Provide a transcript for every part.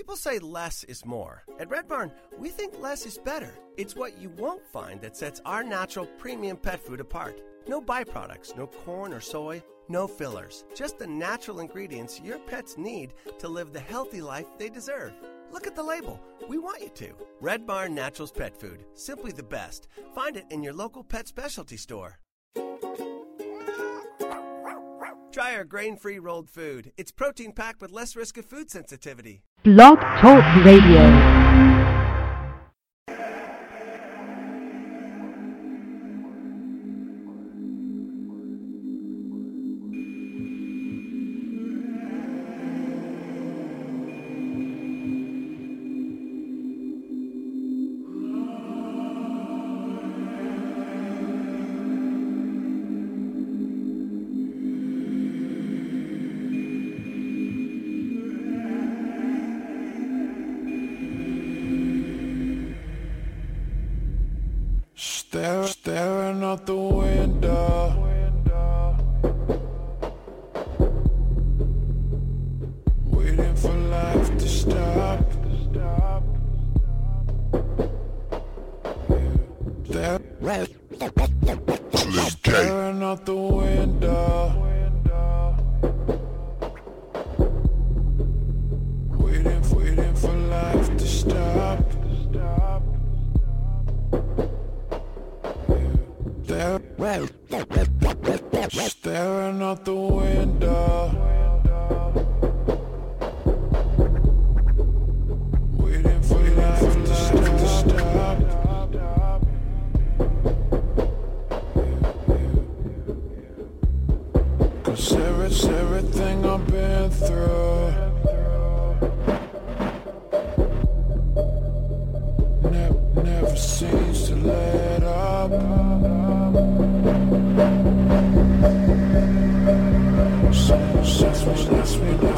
People say less is more. At Red Barn, we think less is better. It's what you won't find that sets our natural premium pet food apart. No byproducts, no corn or soy, no fillers. Just the natural ingredients your pets need to live the healthy life they deserve. Look at the label. We want you to. Red Barn Naturals Pet Food. Simply the best. Find it in your local pet specialty store. Try our grain free rolled food. It's protein packed with less risk of food sensitivity. Blog Talk Radio.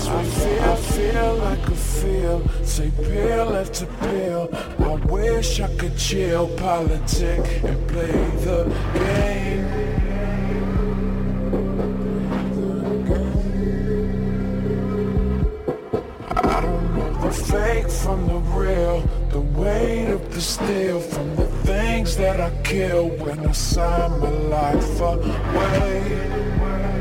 I feel, like a feel. Say pill after pill. I wish I could chill, politic, and play the game. Fake from the real, the weight of the steel that I kill when I sign my life away.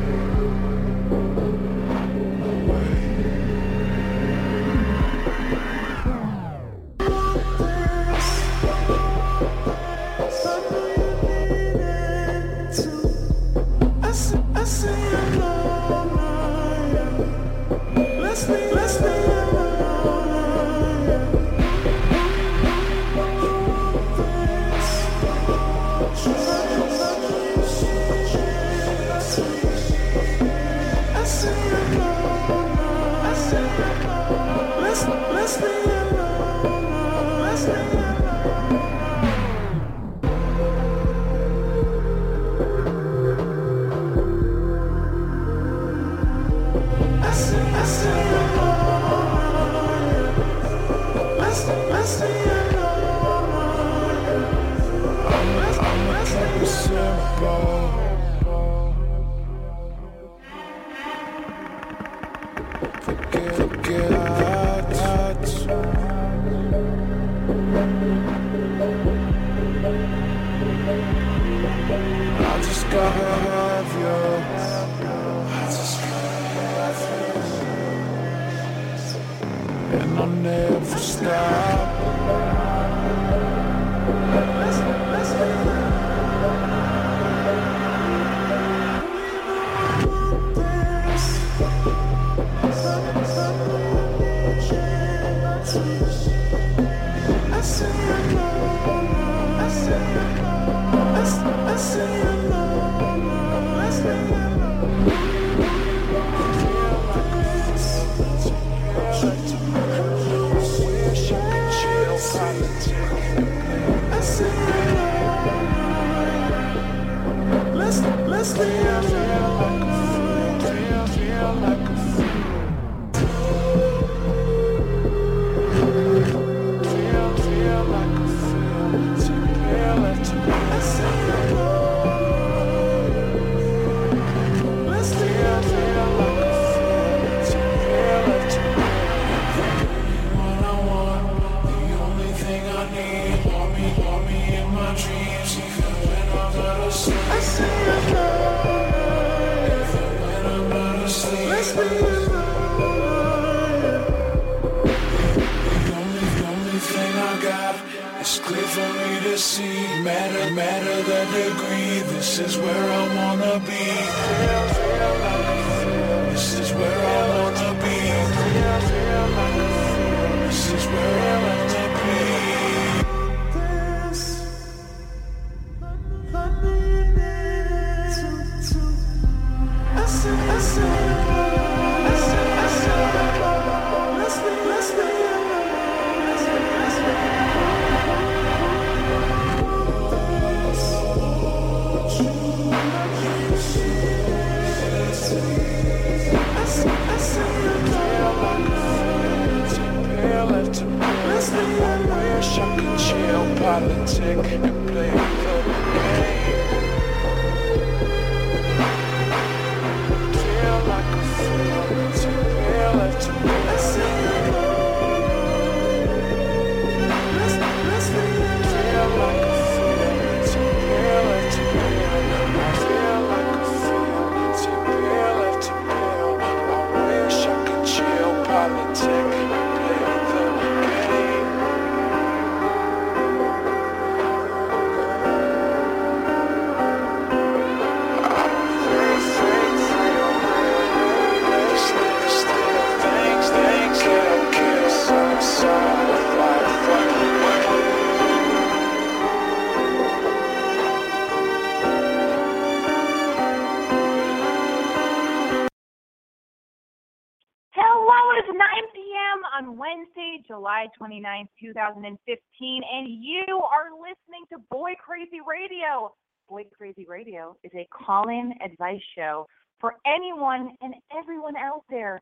29th, 2015, and you are listening to Boy Crazy Radio. Boy Crazy Radio is a call in advice show for anyone and everyone out there.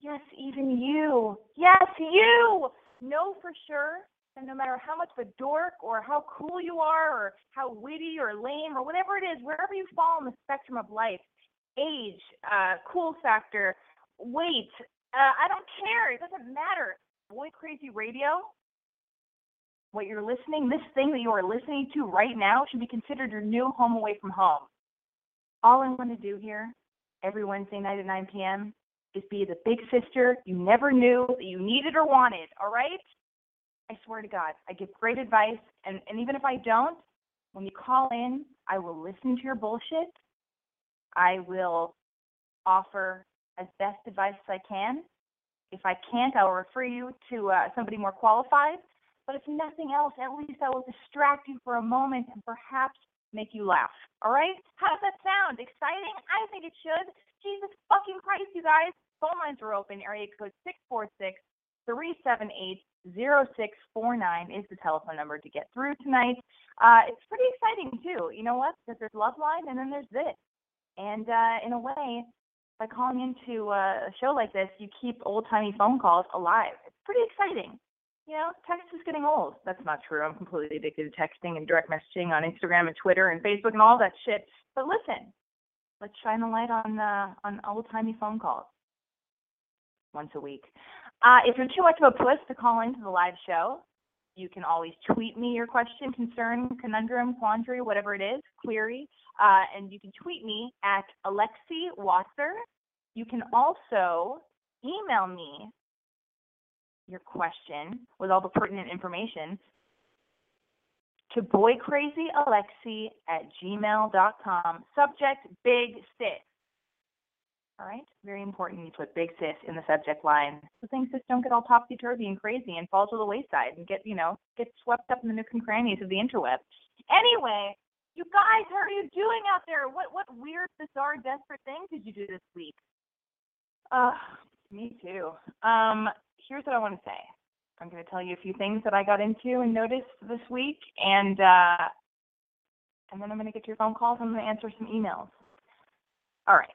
Yes, even you. Yes, you. Know for sure that no matter how much of a dork or how cool you are or how witty or lame or whatever it is, wherever you fall on the spectrum of life, age, uh, cool factor, weight, uh, I don't care. It doesn't matter. Boy Crazy Radio, what you're listening, this thing that you are listening to right now should be considered your new home away from home. All I want to do here every Wednesday night at 9 p.m. is be the big sister you never knew that you needed or wanted, all right? I swear to God, I give great advice, and, and even if I don't, when you call in, I will listen to your bullshit. I will offer as best advice as I can. If I can't, I will refer you to uh, somebody more qualified. But if nothing else, at least I will distract you for a moment and perhaps make you laugh. All right? How does that sound? Exciting? I think it should. Jesus fucking Christ, you guys. Phone lines are open. Area code 646 378 0649 is the telephone number to get through tonight. Uh, it's pretty exciting, too. You know what? Because there's Love Line and then there's this. And uh, in a way, by calling into a show like this, you keep old timey phone calls alive. It's pretty exciting. You know, text is getting old. That's not true. I'm completely addicted to texting and direct messaging on Instagram and Twitter and Facebook and all that shit. But listen, let's shine a light on uh, on old timey phone calls once a week. Uh, if you're too much of a puss to call into the live show, you can always tweet me your question, concern, conundrum, quandary, whatever it is, query, uh, and you can tweet me at Alexi Wasser. You can also email me your question with all the pertinent information to boycrazyalexi at gmail.com. Subject, big sis. All right, very important you put big sis in the subject line so things just don't get all topsy turvy and crazy and fall to the wayside and get, you know, get swept up in the nooks and crannies of the interweb. Anyway, you guys, how are you doing out there? What what weird, bizarre, desperate thing did you do this week? Uh, me too. Um, here's what I want to say. I'm going to tell you a few things that I got into and noticed this week, and uh, and then I'm going to get your phone calls. I'm going to answer some emails. All right.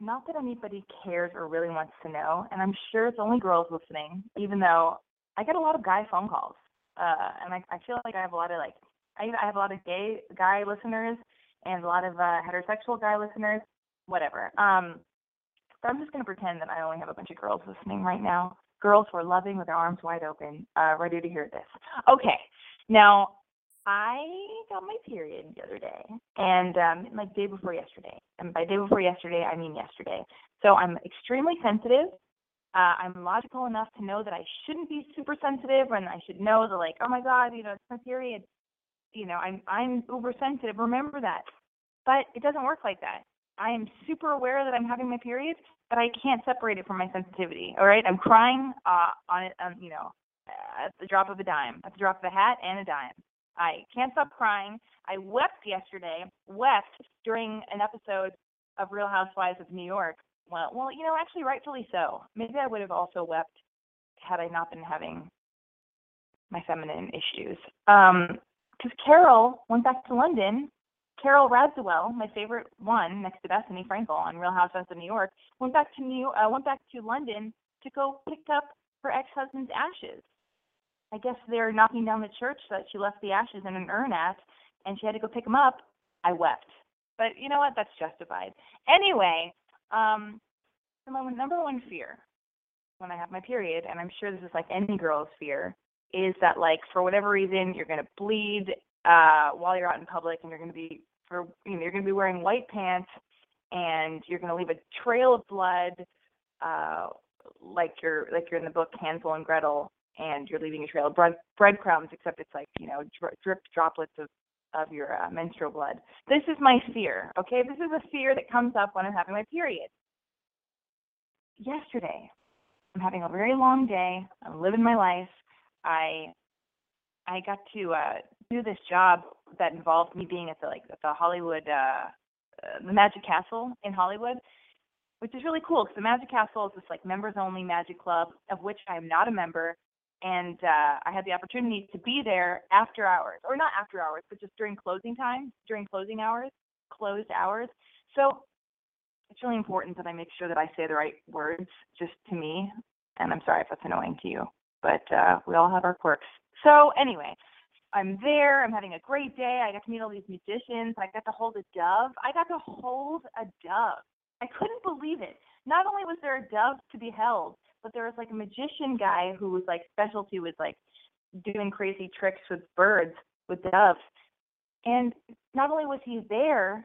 Not that anybody cares or really wants to know, and I'm sure it's only girls listening, even though I get a lot of guy phone calls, uh, and I, I feel like I have a lot of like I, I have a lot of gay guy listeners and a lot of uh, heterosexual guy listeners, whatever. Um, so I'm just going to pretend that I only have a bunch of girls listening right now. Girls who are loving with their arms wide open, uh, ready to hear this. Okay, now I got my period the other day, and um, like day before yesterday. And by day before yesterday, I mean yesterday. So I'm extremely sensitive. Uh, I'm logical enough to know that I shouldn't be super sensitive, and I should know that, like, oh my God, you know, it's my period. You know, I'm I'm oversensitive. Remember that. But it doesn't work like that. I am super aware that I'm having my period, but I can't separate it from my sensitivity. All right, I'm crying uh, on it, um, you know, at the drop of a dime, at the drop of a hat and a dime. I can't stop crying. I wept yesterday, wept during an episode of Real Housewives of New York. Well, well, you know, actually, rightfully so. Maybe I would have also wept had I not been having my feminine issues. Um, because Carol went back to London. Carol Radziwill, my favorite one, next to Bethenny Frankel on Real Housewives of New York, went back to New uh, went back to London to go pick up her ex-husband's ashes. I guess they're knocking down the church that she left the ashes in an urn at, and she had to go pick them up. I wept, but you know what? That's justified. Anyway, um, my number one fear when I have my period, and I'm sure this is like any girl's fear, is that like for whatever reason you're gonna bleed uh, while you're out in public, and you're gonna be for you know you're gonna be wearing white pants, and you're gonna leave a trail of blood, uh, like you're like you're in the book Hansel and Gretel, and you're leaving a trail of bread breadcrumbs, except it's like you know dri- dripped droplets of of your uh, menstrual blood. This is my fear. Okay, this is a fear that comes up when I'm having my period. Yesterday, I'm having a very long day. I'm living my life. I I got to uh, do this job that involved me being at the like at the Hollywood uh, uh, the Magic Castle in Hollywood, which is really cool because the Magic Castle is this like members only magic club of which I am not a member, and uh, I had the opportunity to be there after hours or not after hours, but just during closing time, during closing hours, closed hours. So it's really important that I make sure that I say the right words just to me. And I'm sorry if that's annoying to you but uh, we all have our quirks. So anyway, I'm there. I'm having a great day. I got to meet all these musicians. I got to hold a dove. I got to hold a dove. I couldn't believe it. Not only was there a dove to be held, but there was like a magician guy who was like specialty was like doing crazy tricks with birds with doves. And not only was he there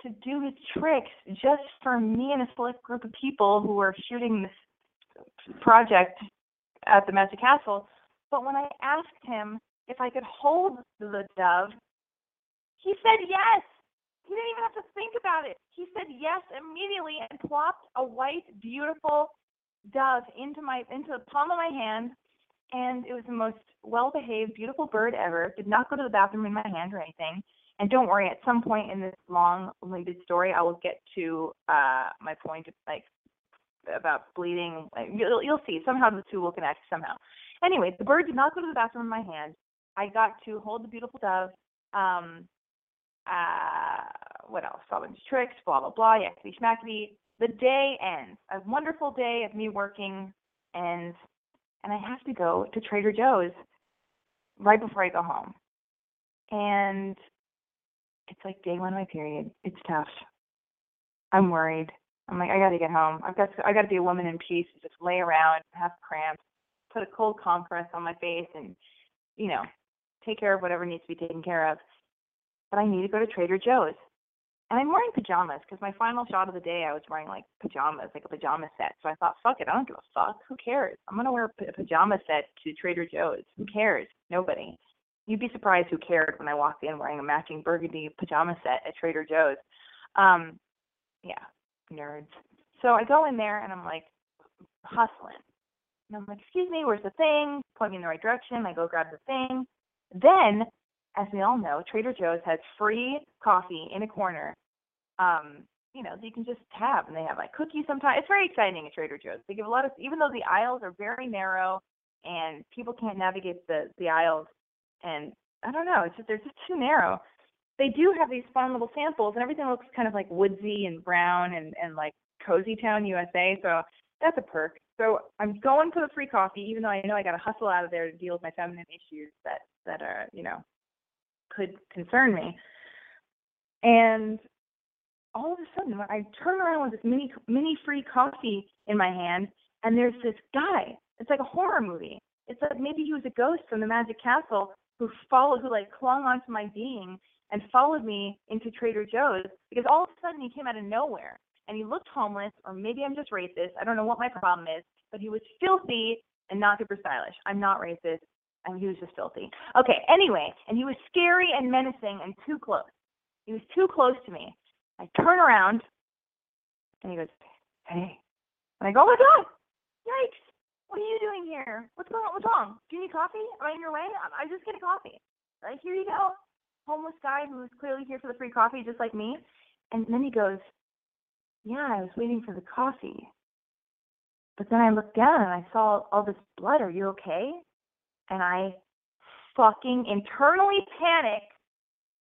to do his tricks just for me and a select group of people who were shooting this project at the Magic Castle. But when I asked him if I could hold the dove, he said yes. He didn't even have to think about it. He said yes immediately and plopped a white, beautiful dove into my into the palm of my hand. And it was the most well-behaved, beautiful bird ever. Did not go to the bathroom in my hand or anything. And don't worry, at some point in this long-winded story, I will get to uh, my point of like about bleeding. You'll, you'll see. Somehow the two will connect somehow. Anyway, the bird did not go to the bathroom in my hand. I got to hold the beautiful dove. Um, uh, what else? Bunch tricks, blah, blah, blah, yakety schmackety. The day ends. A wonderful day of me working ends, and I have to go to Trader Joe's right before I go home. And it's like day one of my period. It's tough. I'm worried. I'm like, I got to get home. I've got to, I got to be a woman in peace. Just lay around, have cramps, put a cold compress on my face, and you know, take care of whatever needs to be taken care of. But I need to go to Trader Joe's, and I'm wearing pajamas because my final shot of the day I was wearing like pajamas, like a pajama set. So I thought, fuck it, I don't give a fuck. Who cares? I'm gonna wear a pajama set to Trader Joe's. Who cares? Nobody. You'd be surprised who cared when I walked in wearing a matching burgundy pajama set at Trader Joe's. Um, yeah, nerds. So I go in there and I'm like hustling. And I'm like, excuse me, where's the thing? Point me in the right direction. I go grab the thing. Then, as we all know, Trader Joe's has free coffee in a corner. Um, you know, you can just have, and they have like cookies sometimes. It's very exciting at Trader Joe's. They give a lot of, even though the aisles are very narrow and people can't navigate the the aisles, and I don't know, it's just they're just too narrow they do have these fun little samples, and everything looks kind of like woodsy and brown and and like cozy town USA. So that's a perk. So I'm going for the free coffee, even though I know I got to hustle out of there to deal with my feminine issues that that are you know could concern me. And all of a sudden, I turn around with this mini mini free coffee in my hand, and there's this guy. It's like a horror movie. It's like maybe he was a ghost from the Magic Castle who followed, who like clung onto my being and followed me into Trader Joe's because all of a sudden he came out of nowhere and he looked homeless, or maybe I'm just racist. I don't know what my problem is. but he was filthy and not super stylish. I'm not racist. I mean, he was just filthy. Okay, anyway, and he was scary and menacing and too close. He was too close to me. I turn around and he goes, Hey. And I go, Oh my God, yikes. What are you doing here? What's going on? What's wrong? Do you need coffee? Am I in your way? I I just get a coffee. Like, here you go. Homeless guy who's clearly here for the free coffee, just like me. And then he goes, Yeah, I was waiting for the coffee. But then I looked down and I saw all this blood. Are you okay? And I fucking internally panic,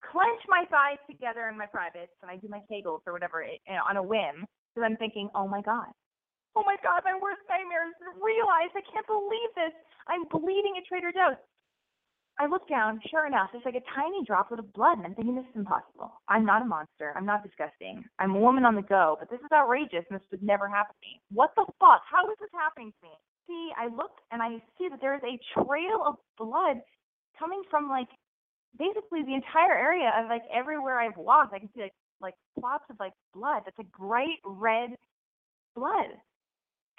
clench my thighs together in my privates, and I do my kegels or whatever it, you know, on a whim because I'm thinking, oh my God. Oh my God, my worst nightmare is realized. I can't believe this. I'm bleeding at Trader Joe's. I look down, sure enough, there's like a tiny droplet of blood, and I'm thinking this is impossible. I'm not a monster. I'm not disgusting. I'm a woman on the go, but this is outrageous, and this would never happen to me. What the fuck? How is this happening to me? See, I look and I see that there is a trail of blood coming from like basically the entire area of like everywhere I've walked. I can see like like plots of like blood. That's like bright red blood.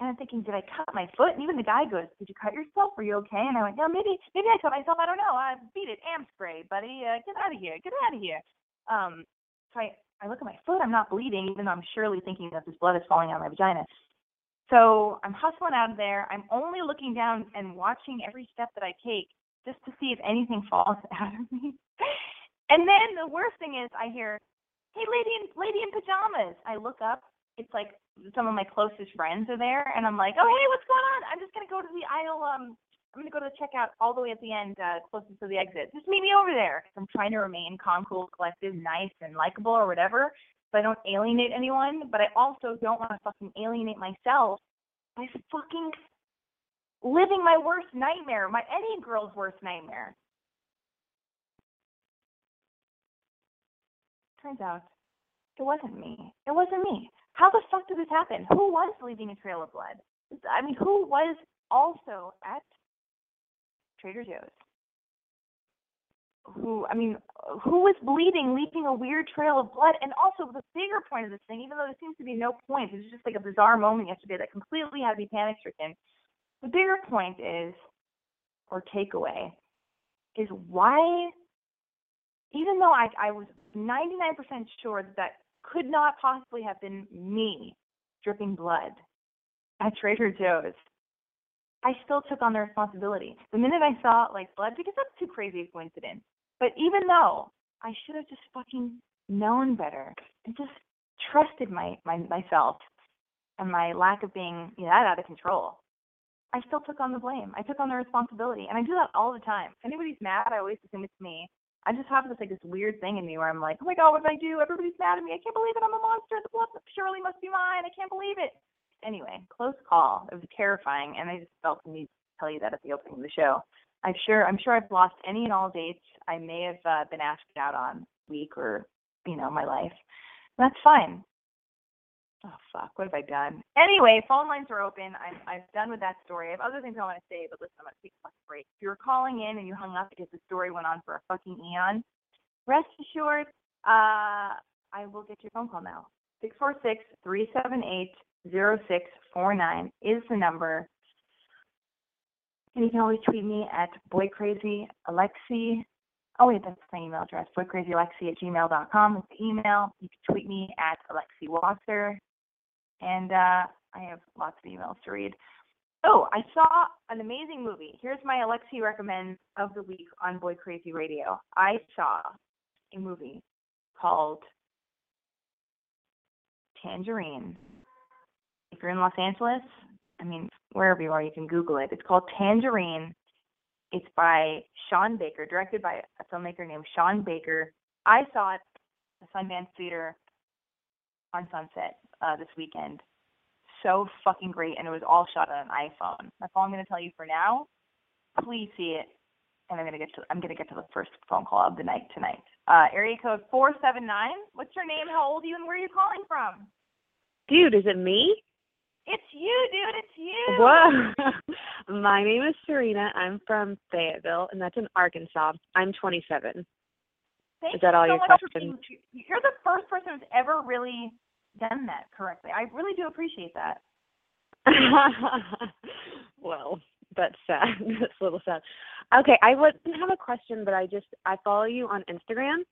And I'm thinking, did I cut my foot? And even the guy goes, did you cut yourself? Are you okay? And I went, no, maybe, maybe I cut myself. I don't know. I beat it. Am spray, buddy. Uh, get out of here. Get out of here. Um, so I, I look at my foot. I'm not bleeding, even though I'm surely thinking that this blood is falling out of my vagina. So I'm hustling out of there. I'm only looking down and watching every step that I take just to see if anything falls out of me. And then the worst thing is I hear, "Hey, lady in lady in pajamas." I look up. It's like some of my closest friends are there, and I'm like, "Oh, hey, what's going on? I'm just gonna go to the aisle. Um, I'm gonna go to the checkout all the way at the end, uh, closest to the exit. Just meet me over there." I'm trying to remain calm, cool, collected, nice, and likable, or whatever, so I don't alienate anyone. But I also don't want to fucking alienate myself by fucking living my worst nightmare, my any girl's worst nightmare. Turns out it wasn't me. It wasn't me. How the fuck did this happen? Who was leaving a trail of blood? I mean, who was also at Trader Joe's? Who, I mean, who was bleeding, leaving a weird trail of blood? And also, the bigger point of this thing, even though there seems to be no point, it was just like a bizarre moment yesterday that completely had me panic stricken. The bigger point is, or takeaway, is why, even though I, I was 99% sure that that could not possibly have been me dripping blood at Trader Joe's, I still took on the responsibility. The minute I saw like blood, because that's too crazy a coincidence. But even though I should have just fucking known better and just trusted my, my myself and my lack of being you know, that out of control, I still took on the blame. I took on the responsibility, and I do that all the time. If anybody's mad, I always assume it's me. I just have this like this weird thing in me where I'm like, oh my god, what did I do? Everybody's mad at me. I can't believe it. I'm a monster. The blood surely must be mine. I can't believe it. Anyway, close call. It was terrifying, and I just felt the need to tell you that at the opening of the show. I'm sure I'm sure I've lost any and all dates I may have uh, been asked out on week or you know my life. That's fine. Oh fuck, what have I done? Anyway, phone lines are open. I'm I'm done with that story. I have other things I want to say, but listen, I'm gonna take a fucking break. If you were calling in and you hung up because the story went on for a fucking eon, rest assured, uh, I will get your phone call now. Six four six three seven eight zero six four nine is the number. And you can always tweet me at boycrazyalexi. Oh wait, that's my email address, boycrazyalexi at gmail.com is the email. You can tweet me at Alexi Wasser and uh, I have lots of emails to read. Oh, I saw an amazing movie. Here's my Alexi recommends of the week on Boy Crazy Radio. I saw a movie called Tangerine. If you're in Los Angeles, I mean, wherever you are, you can Google it. It's called Tangerine. It's by Sean Baker, directed by a filmmaker named Sean Baker. I saw it at the Sundance Theater on Sunset uh, this weekend. So fucking great, and it was all shot on an iPhone. That's all I'm gonna tell you for now. Please see it, and I'm gonna get to I'm gonna get to the first phone call of the night tonight. Uh, area code four seven nine. What's your name? How old are you? And where are you calling from? Dude, is it me? It's you, dude. It's you. Whoa. My name is Serena. I'm from Fayetteville, and that's in Arkansas. I'm 27. Thank Is that you all so your questions? being- You're the first person who's ever really done that correctly. I really do appreciate that. well, that's sad. that's a little sad. Okay, I wouldn't have a question, but I just I follow you on Instagram,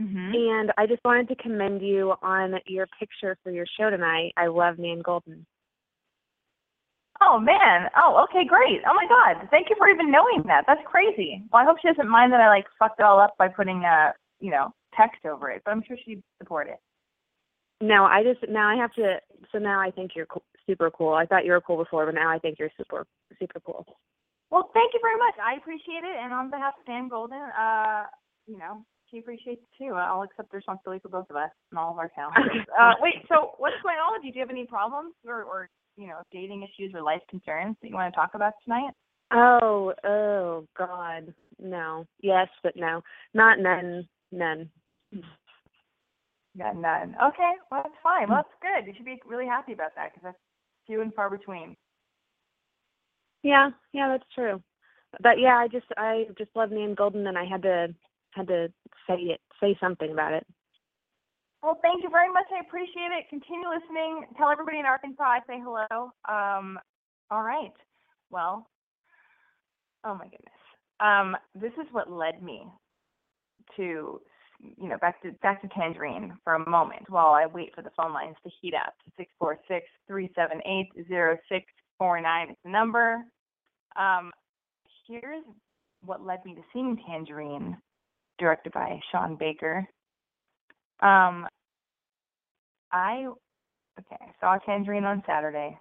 Mm-hmm. and I just wanted to commend you on your picture for your show tonight. I love Nan Goldin. Oh man. Oh, okay, great. Oh my God. Thank you for even knowing that. That's crazy. Well, I hope she doesn't mind that I like fucked it all up by putting uh, you know, text over it. But I'm sure she'd support it. No, I just now I have to. So now I think you're co- super cool. I thought you were cool before, but now I think you're super super cool. Well, thank you very much. I appreciate it, and on behalf of Sam Goldin, uh, you know, she appreciates it too. I'll accept the responsibility for both of us and all of our challenges. uh, wait, so what's going on with you? Do you have any problems or, or you know, dating issues or life concerns that you want to talk about tonight? Oh, oh God, no. Yes, but no, not none, none. Got none. Okay, well that's fine. Well, that's good. You should be really happy about that because that's few and far between. Yeah, yeah, that's true. But yeah, I just I just love Nan Goldin, and I had to had to say it, say something about it. Well, thank you very much. I appreciate it. Continue listening. Tell everybody in Arkansas I say hello. Um, all right. Well, oh my goodness. Um, this is what led me to, you know, back to back to Tangerine for a moment while I wait for the phone lines to heat up. Six four six three seven eight zero six four nine is the number. Um, here's what led me to seeing Tangerine, directed by Sean Baker. Um, I okay, I saw Tangerine on Saturday.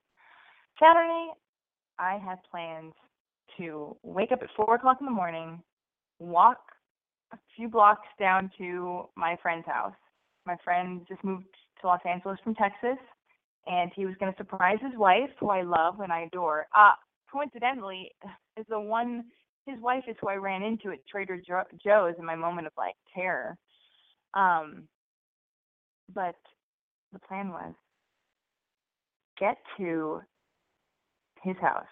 Saturday, I had plans to wake up at four o'clock in the morning, walk a few blocks down to my friend's house. My friend just moved to Los Angeles from Texas, and he was going to surprise his wife, who I love and I adore. Uh, coincidentally, is the one his wife is who I ran into at Trader Joe's in my moment of like terror. Um, but the plan was get to his house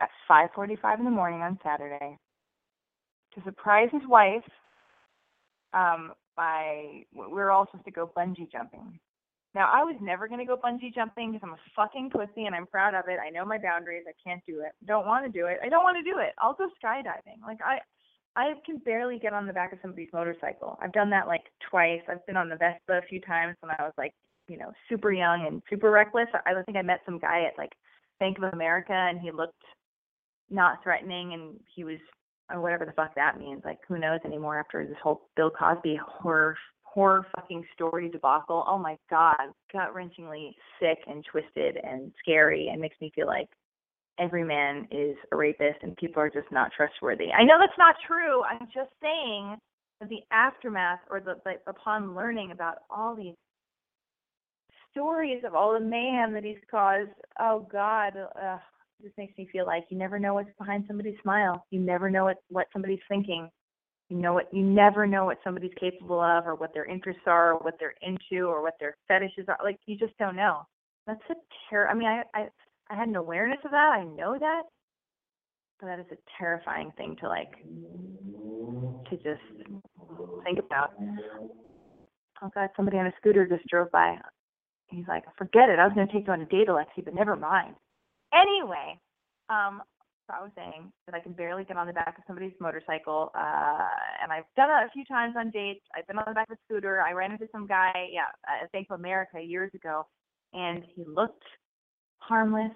at 5:45 in the morning on Saturday to surprise his wife um by we were all supposed to go bungee jumping. Now I was never to go bungee jumping because I'm a fucking pussy and I'm proud of it. I know my boundaries. I can't do it. Don't want to do it. I don't want to do it. I'll go skydiving. Like I I can barely get on the back of somebody's motorcycle. I've done that like twice. I've been on the Vespa a few times when I was like, you know, super young and super reckless. I don't think I met some guy at like Bank of America and he looked not threatening and he was whatever the fuck that means. Like who knows anymore after this whole Bill Cosby horror horror fucking story debacle. Oh my god, gut wrenchingly sick and twisted and scary and makes me feel like every man is a rapist and people are just not trustworthy. I know that's not true. I'm just saying that the aftermath or the, the upon learning about all these stories of all the mayhem that he's caused, oh God, just makes me feel like you never know what's behind somebody's smile. You never know what what somebody's thinking. You know what you never know what somebody's capable of or what their interests are or what they're into or what their fetishes are. Like you just don't know. That's a terror. I mean, I I I had an awareness of that. I know that, but that is a terrifying thing to like to just think about. Oh God, somebody on a scooter just drove by. He's like, forget it. I was going to take you on a date, Alexi, but never mind. Anyway, um, so I was saying that I can barely get on the back of somebody's motorcycle, uh, and I've done it a few times on dates. I've been on the back of a scooter. I ran into some guy, yeah, at Bank of America years ago, and he looked harmless.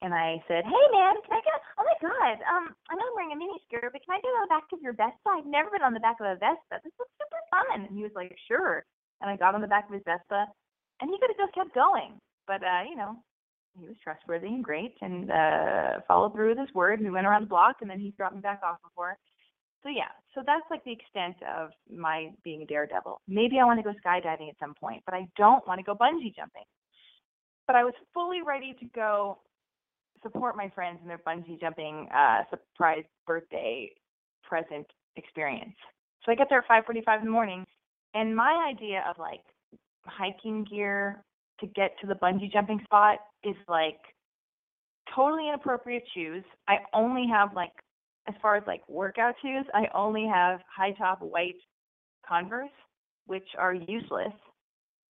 And I said, "Hey man, can I get? Oh my God, um, I know I'm wearing a mini skirt, but can I get on the back of your Vespa? I've never been on the back of a Vespa. This looks super fun." And he was like, "Sure." And I got on the back of his Vespa, and he could have just kept going, but uh, you know, he was trustworthy and great, and uh, followed through with his word. We went around the block, and then he dropped me back off before. So yeah, so that's like the extent of my being a daredevil. Maybe I want to go skydiving at some point, but I don't want to go bungee jumping. But I was fully ready to go support my friends in their bungee jumping uh, surprise birthday present experience. So I get there at 5:45 in the morning, and my idea of like hiking gear to get to the bungee jumping spot is like totally inappropriate shoes. I only have like as far as like workout shoes, I only have high top white Converse, which are useless.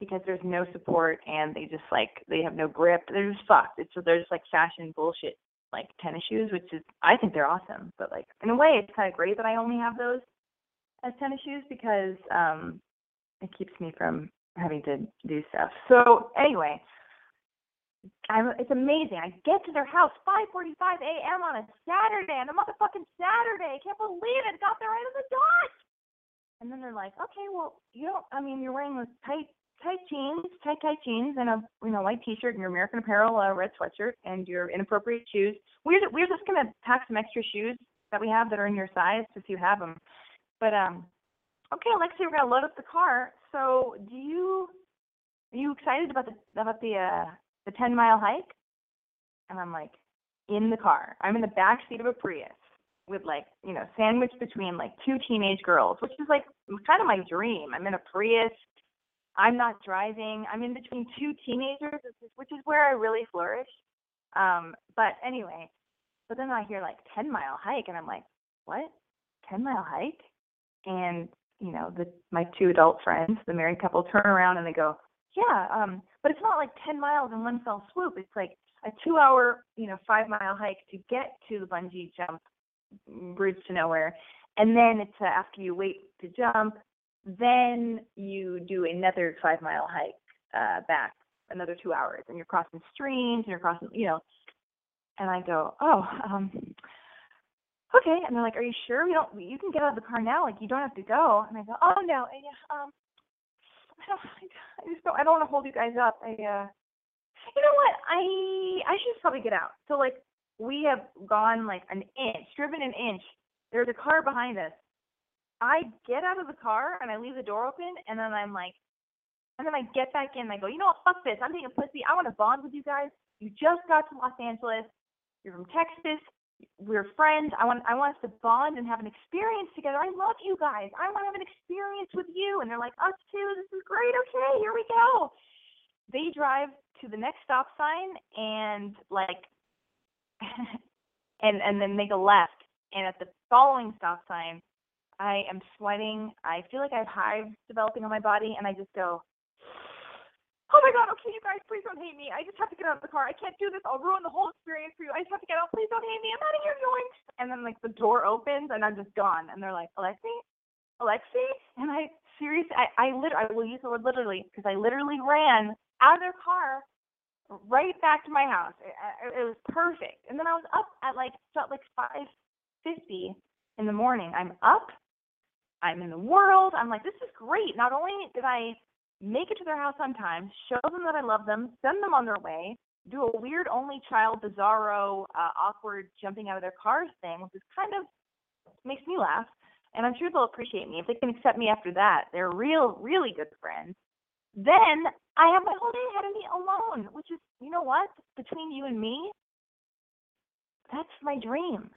because there's no support and they just like they have no grip. They're just fucked. It's so they're just like fashion bullshit like tennis shoes, which is I think they're awesome. But like in a way, it's kind of great that I only have those as tennis shoes because um it keeps me from having to do stuff. So anyway, I'm, it's amazing. I get to their house 5:45 a.m. on a Saturday, on a motherfucking Saturday. I can't believe it. Got there right on the dot. And then they're like, okay, well, you don't. I mean, you're wearing those tight, tight jeans, tight, tight jeans, and a you know white T-shirt, and your American Apparel uh, red sweatshirt, and your inappropriate shoes. We're we're just gonna pack some extra shoes that we have that are in your size, if you have them. But um, okay, Alexi, we're gonna load up the car. So, do you are you excited about the about the uh the 10 mile hike? And I'm like, in the car. I'm in the back seat of a Prius with like, you know, sandwiched between like two teenage girls, which is like kind of my dream. I'm in a Prius. I'm not driving. I'm in between two teenagers, which is where I really flourish. Um, but anyway, but then I hear like 10 mile hike and I'm like, what? 10 mile hike? And, you know, the, my two adult friends, the married couple turn around and they go, yeah, um, but it's not like 10 miles in one fell swoop. It's like a two hour, you know, five mile hike to get to the bungee jump bridge to nowhere. And then it's uh, after you wait to jump, then you do another five mile hike uh, back, another two hours, and you're crossing streams and you're crossing, you know. And I go, oh, um, okay. And they're like, are you sure? We don't. You can get out of the car now. Like you don't have to go. And I go, oh no, yeah, um, I don't, I just don't, I don't want to hold you guys up. I, uh, you know what? I, I should probably get out. So like, we have gone like an inch, driven an inch. There's a car behind us. I get out of the car and I leave the door open, and then I'm like, and then I get back in and I go, you know what? Fuck this. I'm being a pussy. I want to bond with you guys. You just got to Los Angeles. You're from Texas we're friends. I want I want us to bond and have an experience together. I love you guys. I want to have an experience with you. And they're like, us too. This is great. Okay, here we go. They drive to the next stop sign and like, and and then make a left. And at the following stop sign, I am sweating. I feel like I have hives developing on my body, and I just go, oh my god, okay, you guys, please don't hate me. I just have to get out of the car. I can't do this. I'll ruin the whole experience for you. I just have to get out. Please don't hate me. I'm out of here, going. And then like the door opens and I'm just gone. And they're like, Alexi, Alexi, and I seriously, I I literally, I will use the word literally because I literally ran out of their car right back to my house. It, it, was perfect. And then I was up at like felt like five fifty in the morning. I'm up. I'm in the world. I'm like, this is great. Not only did I make it to their house on time, show them that I love them, send them on their way, do a weird only child, bizarro, uh, awkward jumping out of their cars thing, which is kind of makes me laugh. And I'm sure they'll appreciate me if they can accept me after that. They're real, really good friends. Then I have my whole day ahead of me alone, which is, you know what? Between you and me, that's my dream.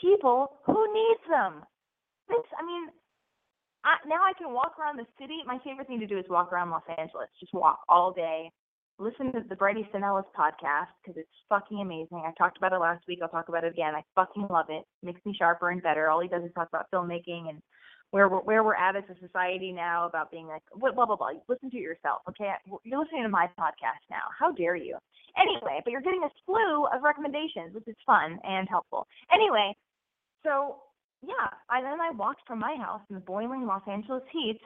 People who needs them. This, I mean, I, now I can walk around the city. My favorite thing to do is walk around Los Angeles. Just walk all day. Listen to the Bret Easton Ellis podcast because it's fucking amazing. I talked about it last week. I'll talk about it again. I fucking love it. Makes me sharper and better. All he does is talk about filmmaking and where we're where we're at as a society now about being like blah blah blah. blah. Listen to yourself, okay? You're listening to my podcast now. How dare you? Anyway, but you're getting a slew of recommendations, which is fun and helpful. Anyway, so yeah, I then I walked from my house in the boiling Los Angeles heat,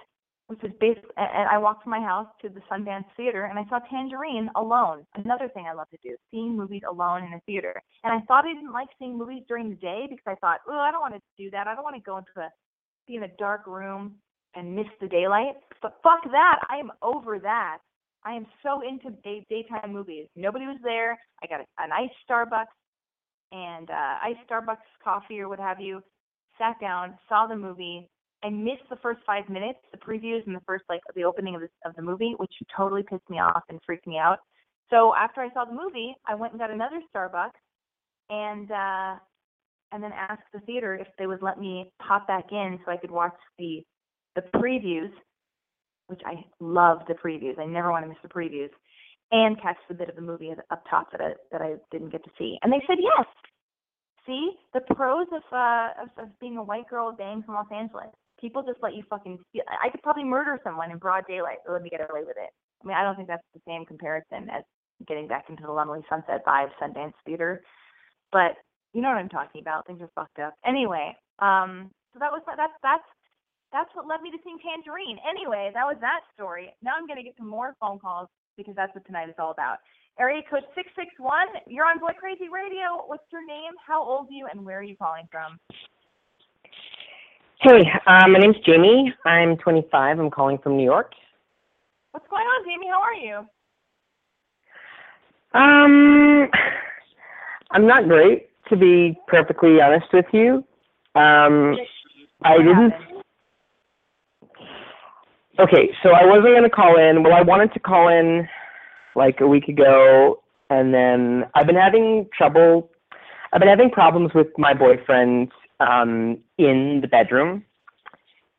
which was basically, and I walked from my house to the Sundance Theater, and I saw Tangerine alone. Another thing I love to do, seeing movies alone in a theater. And I thought I didn't like seeing movies during the day because I thought, oh, I don't want to do that. I don't want to go into a be in a dark room and miss the daylight. But fuck that. I am over that. I am so into day, daytime movies. Nobody was there. I got a, a nice Starbucks and uh, iced Starbucks coffee or what have you sat down, saw the movie. I missed the first five minutes, the previews and the first like the opening of the of the movie, which totally pissed me off and freaked me out. So after I saw the movie, I went and got another Starbucks and uh and then asked the theater if they would let me pop back in so I could watch the the previews, which I love the previews. I never want to miss the previews, and catch the bit of the movie up top that I that I didn't get to see. And they said yes see the pros of uh of, of being a white girl bang from Los Angeles. People just let you fucking. I could probably murder someone in broad daylight. Let me get away with it. I mean, I don't think that's the same comparison as getting back into the Lonely Sunset vibe Sundance Theater, but you know what I'm talking about. Things are fucked up. Anyway, um, so that was that's that's that's what led me to sing Tangerine. Anyway, that was that story. Now I'm gonna get some more phone calls because that's what tonight is all about. Area code six six one. You're on Boy Crazy Radio. What's your name? How old are you? And where are you calling from? Hey, um, my name's Jamie. I'm 25. I'm calling from New York. What's going on, Jamie? How are you? Um, I'm not great, to be perfectly honest with you. Um, I didn't. Okay, so I wasn't gonna call in. Well, I wanted to call in like a week ago, and then I've been having trouble. I've been having problems with my boyfriend um, in the bedroom.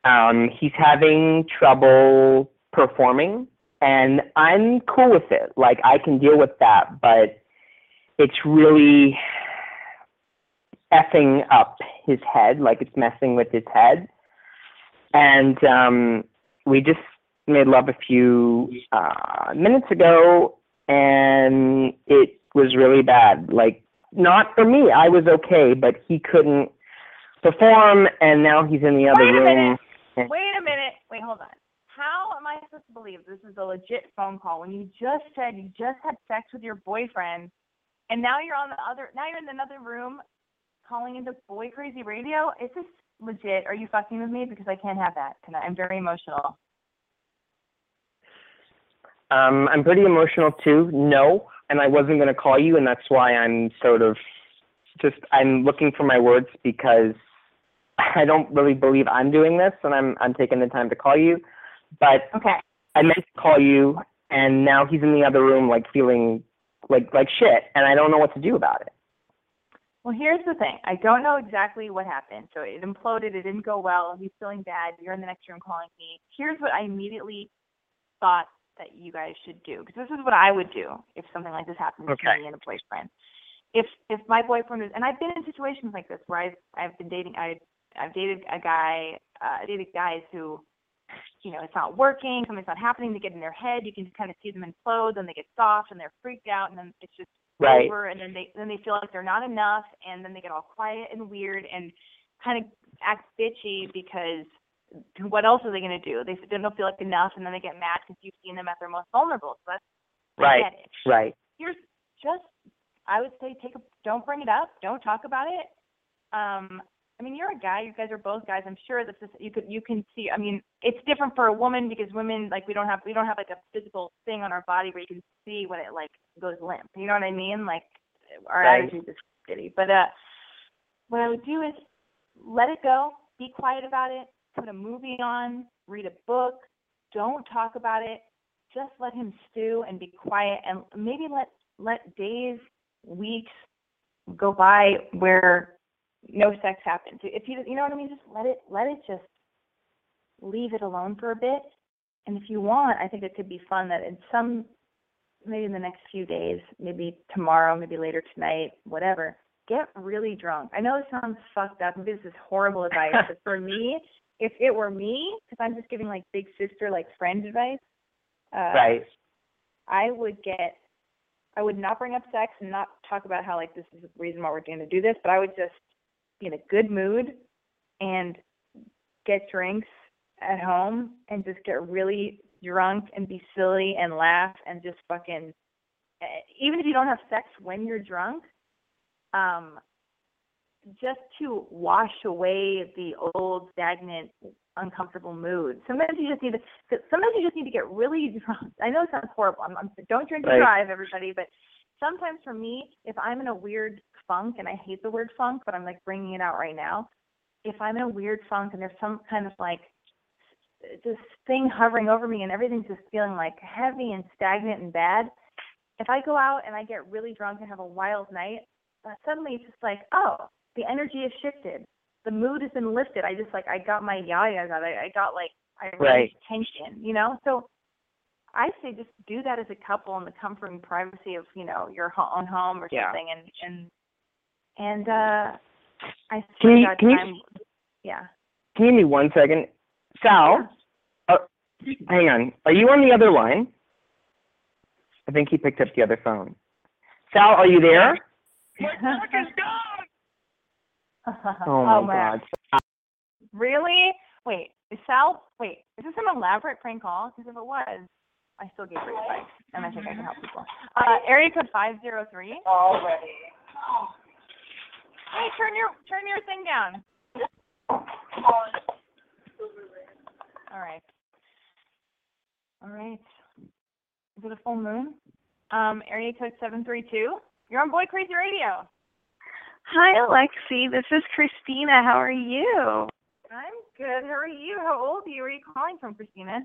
Um, he's having trouble performing, and I'm cool with it. Like I can deal with that, but it's really effing up his head. Like it's messing with his head, and um, we just made love a few uh, minutes ago, and it was really bad. Like not for me, I was okay, but he couldn't perform, and now he's in the other Wait a room. minute. Wait a minute. Wait, hold on. How am I supposed to believe this is a legit phone call when you just said you just had sex with your boyfriend and now you're on the other now you're in another room calling into Boy Crazy Radio? Is this legit? Are you fucking with me? Because I can't have that tonight. I'm very emotional. Um, I'm pretty emotional too. No, and I wasn't going to call you, and that's why I'm sort of just I'm looking for my words because I don't really believe I'm doing this, and I'm I'm taking the time to call you. But Okay. I meant to call you, and now he's in the other room, like feeling like like shit, and I don't know what to do about it. Well, here's the thing. I don't know exactly what happened. So it imploded. It didn't go well. He's feeling bad. You're in the next room calling me. Here's what I immediately thought that you guys should do, because this is what I would do if something like this happened to me and a boyfriend. If if my boyfriend was, and I've been in situations like this where I've I've been dating. I I've dated a guy. Uh, I dated guys who, you know, it's not working. Something's not happening. They get in their head. You can kind of see them implode. Then they get soft and they're freaked out, and then it's just Right. over and then they then they feel like they're not enough and then they get all quiet and weird and kind of act bitchy because what else are they going to do? They they don't feel like enough and then they get mad because you've seen them at their most vulnerable. So that's Right. Right. Here's just I would say take a don't bring it up, don't talk about it. Um I mean, you're a guy. You guys are both guys. I'm sure that this you could you can see. I mean, it's different for a woman because women like we don't have we don't have like a physical thing on our body where you can see when it like goes limp. You know what I mean? Like our Right. attitude is shitty. But uh, what I would do is let it go. Be quiet about it. Put a movie on. Read a book. Don't talk about it. Just let him stew and be quiet, and maybe let let days, weeks go by where no sex happens. If you you know what I mean, just let it let it just leave it alone for a bit. And if you want, I think it could be fun that in some maybe in the next few days, maybe tomorrow, maybe later tonight, whatever, get really drunk. I know this sounds fucked up. Maybe this is horrible advice, but for me, if it were me, because I'm just giving like big sister, like friend advice, uh, Right. I would get I would not bring up sex and not talk about how like this is the reason why we're going to do this, but I would just be in a good mood and get drinks at home and just get really drunk and be silly and laugh and just fucking eh, even if you don't have sex when you're drunk, um just to wash away the old stagnant uncomfortable mood. Sometimes you just need to. Sometimes you just need to get really drunk. I know it sounds horrible. I'm, I'm don't drink and Right. drive, everybody. But sometimes for me, if I'm in a weird funk, and I hate the word funk, but I'm like bringing it out right now. If I'm in a weird funk and there's some kind of like this thing hovering over me and everything's just feeling like heavy and stagnant and bad, if I go out and I get really drunk and have a wild night, uh, suddenly it's just like, oh, the energy has shifted the mood has been lifted. I just like I got my yayas out. I, I got like I Right. released tension, you know. So I say just do that as a couple in the comfort and privacy of you know your own home or Yeah. something, and and and uh, I Can swear to you- God, can you- yeah. Can you give me one second? Sal, uh, hang on. Are you on the other line? I think he picked up the other phone. Sal, are you there? Oh my man. god. Really? Wait, is Sal? Wait, is this an elaborate prank call? Because if it was, I still gave free advice, and I think I can help people. Uh, area code five zero three. Already. Hey, turn your turn your thing down. All right. All right. Is it a full moon? Um, area code seven three two. You're on Boy Crazy Radio. Hi, Alexi. This is Christina. How are you? I'm good. How are you? How old are you? Where are you calling from, Christina?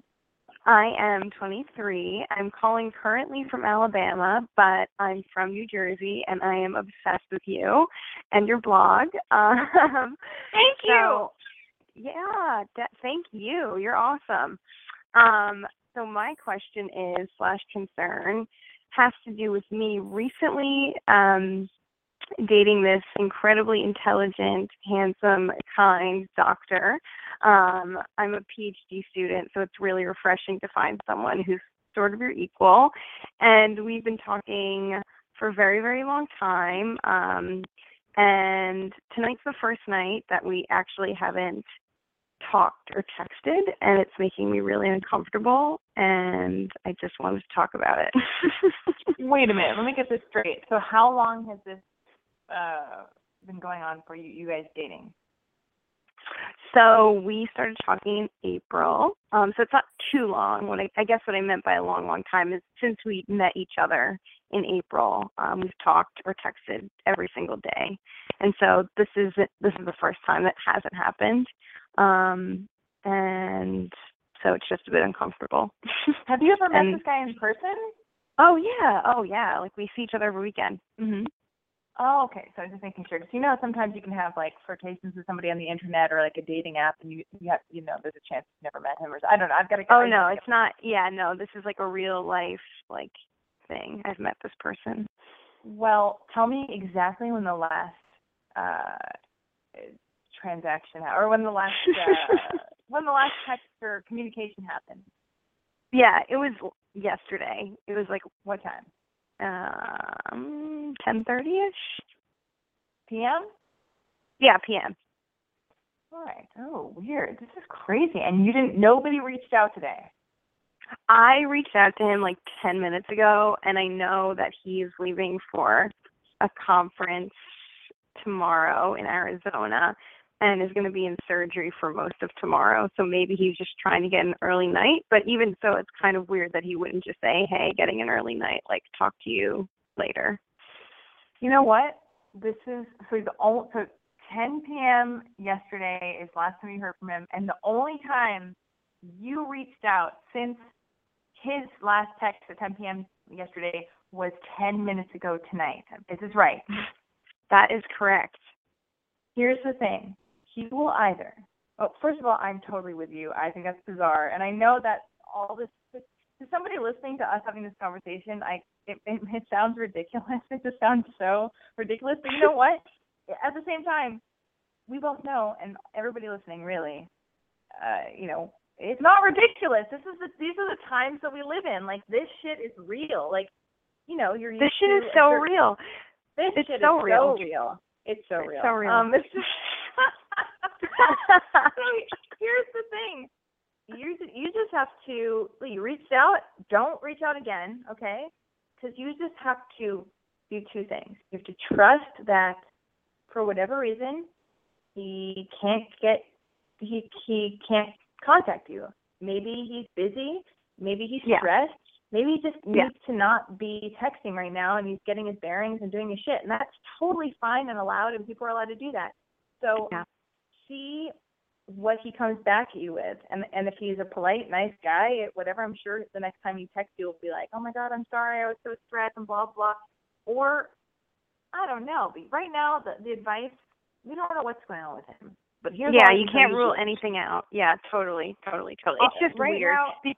I am 23. I'm calling currently from Alabama, but I'm from New Jersey, and I am obsessed with you and your blog. Um, Thank you. so, yeah, de- thank you. You're awesome. Um, so my question is slash concern has to do with me recently um, dating this incredibly intelligent, handsome, kind doctor. Um, I'm a PhD student, so it's really refreshing to find someone who's sort of your equal. And we've been talking for a very, very long time. Um, and tonight's the first night that we actually haven't talked or texted, and it's making me really uncomfortable. And I just wanted to talk about it. Wait a minute. Let me get this straight. So, how long has this uh, been going on for you? You guys dating? So we started talking in April. Um, so it's not too long. What I, I guess what I meant by a long, long time is since we met each other in April, um, we've talked or texted every single day, and so this is this is the first time that hasn't happened, um, and so it's just a bit uncomfortable. Have you ever met And- this guy in person? oh yeah, oh yeah, like we see each other every weekend. Mhm. Oh, okay. So I was just making sure because you know sometimes you can have like flirtations with somebody on the internet or like a dating app, and you you have you know there's a chance you've never met him or I don't know. I've got to. Oh no, it's not. Yeah, no, this is like a real life like thing. I've met this person. Well, tell me exactly when the last uh transaction or when the last uh, when the last text or communication happened. Yeah, it was yesterday. It was like What time? Um ten thirty ish. PM. Yeah, PM. All right. Oh, weird. This is crazy. And you didn't. Nobody reached out today. I reached out to him like ten minutes ago and I know that he's leaving for a conference tomorrow in Arizona and is going to be in surgery for most of tomorrow. So maybe he's just trying to get an early night. But even so, it's kind of weird that he wouldn't just say, "Hey, getting an early night. Like, talk to you later." You know what? This is so the only so 10 p.m. yesterday is last time you heard from him, and the only time you reached out since his last text at 10 p.m. yesterday was 10 minutes ago tonight. This is this right? That is correct. Here's the thing. He will either. Oh, first of all, I'm totally with you. I think that's bizarre, and I know that all this. To somebody listening to us having this conversation, I it, it, it sounds ridiculous. It just sounds so ridiculous. But you know what? At the same time, we both know, and everybody listening, really, uh, you know, it's not ridiculous. This is the these are the times that we live in. Like this shit is real. Like, you know, you're. This shit is so real. This It's shit so is real. so real. It's so real. It's so real. Um, it's just so here's the thing. You you just have to. You reached out. Don't reach out again, okay? Because you just have to do two things. You have to trust that, for whatever reason, he can't get he he can't contact you. Maybe he's busy. Maybe he's Yeah. stressed. Maybe he just Yeah. needs to not be texting right now and he's getting his bearings and doing his shit. And that's totally fine and allowed and people are allowed to do that. So Yeah. See what he comes back at you with. And and if he's a polite, nice guy, whatever, I'm sure the next time you text you will be like, Oh my god, I'm sorry, I was so stressed and blah blah or I don't know. But right now the the advice we don't know what's going on with him. But here's yeah, you can't rule anything out. Yeah, totally, totally, totally. It's just right weird. now.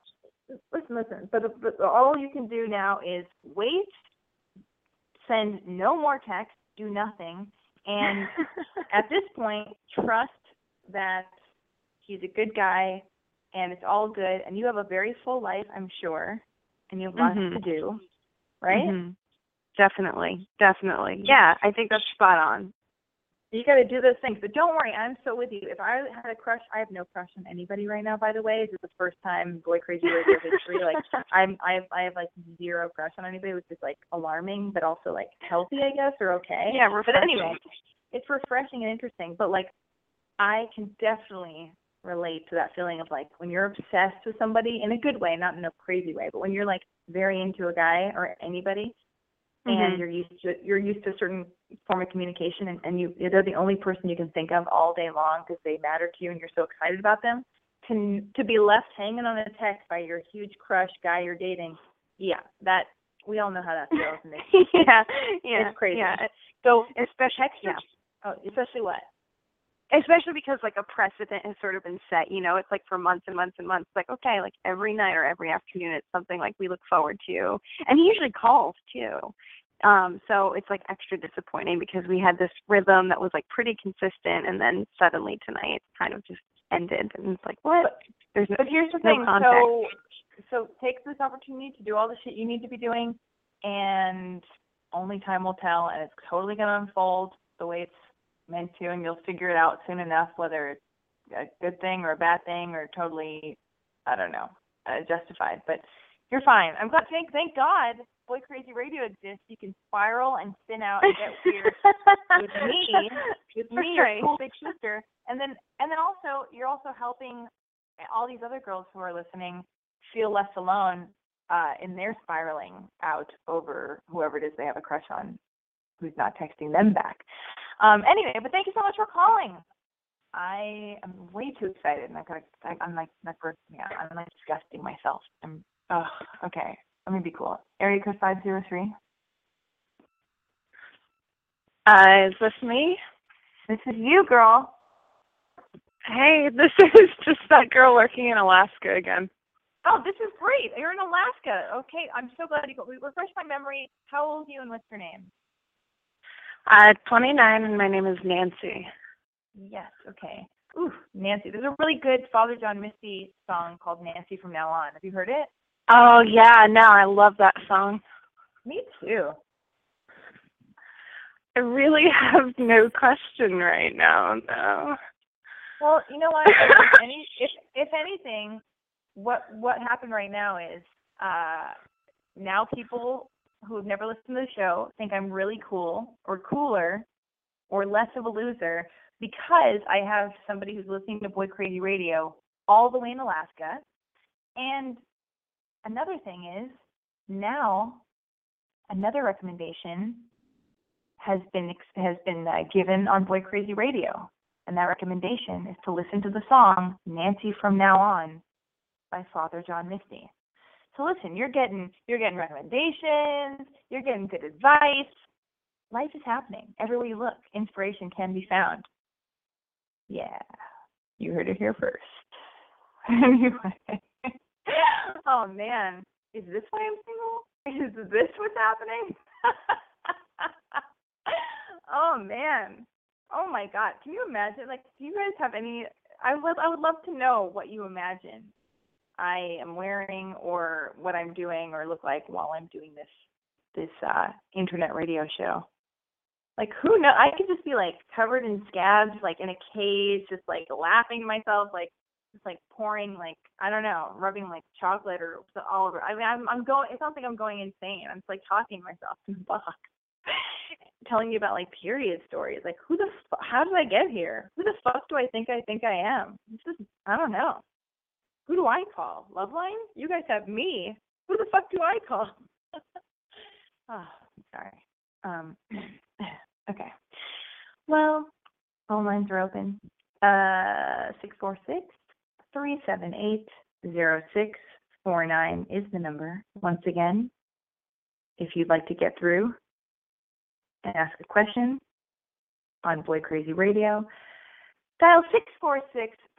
Listen, listen. But, but all you can do now is wait, send no more text, do nothing, and at this point, trust that he's a good guy and it's all good. And you have a very full life, I'm sure, and you have lots Mhm. to do. right? Mhm. Definitely, definitely. Yeah, I think that's spot on. You got to do those things. But don't worry, I'm so with you. If I had a crush, I have no crush on anybody right now. By the way, this is the first time Boy Crazy Radio history. Like I'm, I have, I have like zero crush on anybody, which is like alarming, but also like healthy, I guess, or okay. Yeah, But refreshing. anyway, it's refreshing and interesting. But like, I can definitely relate to that feeling of like when you're obsessed with somebody in a good way, not in a crazy way, but when you're like very into a guy or anybody, and Mhm. you're used to you're used to a certain form of communication, and, and you they're the only person you can think of all day long because they matter to you, and you're so excited about them. To to be left hanging on a text by your huge crush guy you're dating, yeah, that we all know how that feels. And it's, yeah, yeah, it's crazy. Yeah, so especially text yeah. Oh, especially what? Especially because like a precedent has sort of been set you know it's like for months and months and months like okay like every night or every afternoon it's something like we look forward to and he usually calls too um so it's like extra disappointing because we had this rhythm that was like pretty consistent and then suddenly tonight kind of just ended and it's like what But- there's no But here's the no thing. context. So so take this opportunity to do all the shit you need to be doing, and only time will tell. And it's totally gonna unfold the way it's meant to, and you'll figure it out soon enough whether it's a good thing or a bad thing or totally, I don't know, uh, justified. But you're fine. I'm glad. Thank thank God, Boy Crazy Radio exists. You can spiral and spin out and get weird with me, with me, your cool big sister, and then and then also you're also helping all these other girls who are listening feel less alone uh, in their spiraling out over whoever it is they have a crush on, who's not texting them back. Um, anyway, but thank you so much for calling. I am way too excited, and I got I'm like yeah, I'm like disgusting myself. I'm oh okay. Let me be cool. Area code five zero three. Uh, is this me? This is you, girl. Hey, this is just that girl working in Alaska again. Oh, this is great. You're in Alaska. Okay, I'm so glad you got. Refresh my memory. How old are you and what's your name? Uh, 29, and my name is Nancy. Yes. Okay. Ooh, Nancy. There's a really good Father John Misty song called Nancy from Now On. Have you heard it? Oh yeah, no, I love that song. Me too. I really have no question right now. No. Well, you know what? if any, if if anything, what what happened right now is uh now people who've never listened to the show think I'm really cool or cooler or less of a loser because I have somebody who's listening to Boy Crazy Radio all the way in Alaska. And another thing is now another recommendation has been has been uh, given on Boy Crazy Radio and that recommendation is to listen to the song Nancy from Now On by Father John Misty. So listen, you're getting you're getting recommendations, you're getting good advice. Life is happening everywhere you look. Inspiration can be found. Yeah, you heard it here first. Anyway, oh man, is this why I'm single? Is this what's happening? oh man, Oh my god, can you imagine? Like, do you guys have any? I would I would love to know what you imagine I am wearing or what I'm doing or look like while I'm doing this this uh internet radio show. Like who know? I could just be like covered in scabs, like in a cage, just like laughing to myself, like just like pouring like I don't know, rubbing like chocolate or all over. I mean, I'm I'm going. It sounds like I'm going insane. I'm just like talking to myself in the box telling you about like period stories. Like who the fu- how did I get here? Who the fuck do I think I think I am? This is I don't know. Who do I call? Loveline? You guys have me. Who the fuck do I call? oh, sorry. Um okay. Well, phone lines are open. Uh six four six three seven eight zero six four nine is the number. Once again, if you'd like to get through and ask a question on Boy Crazy Radio. Dial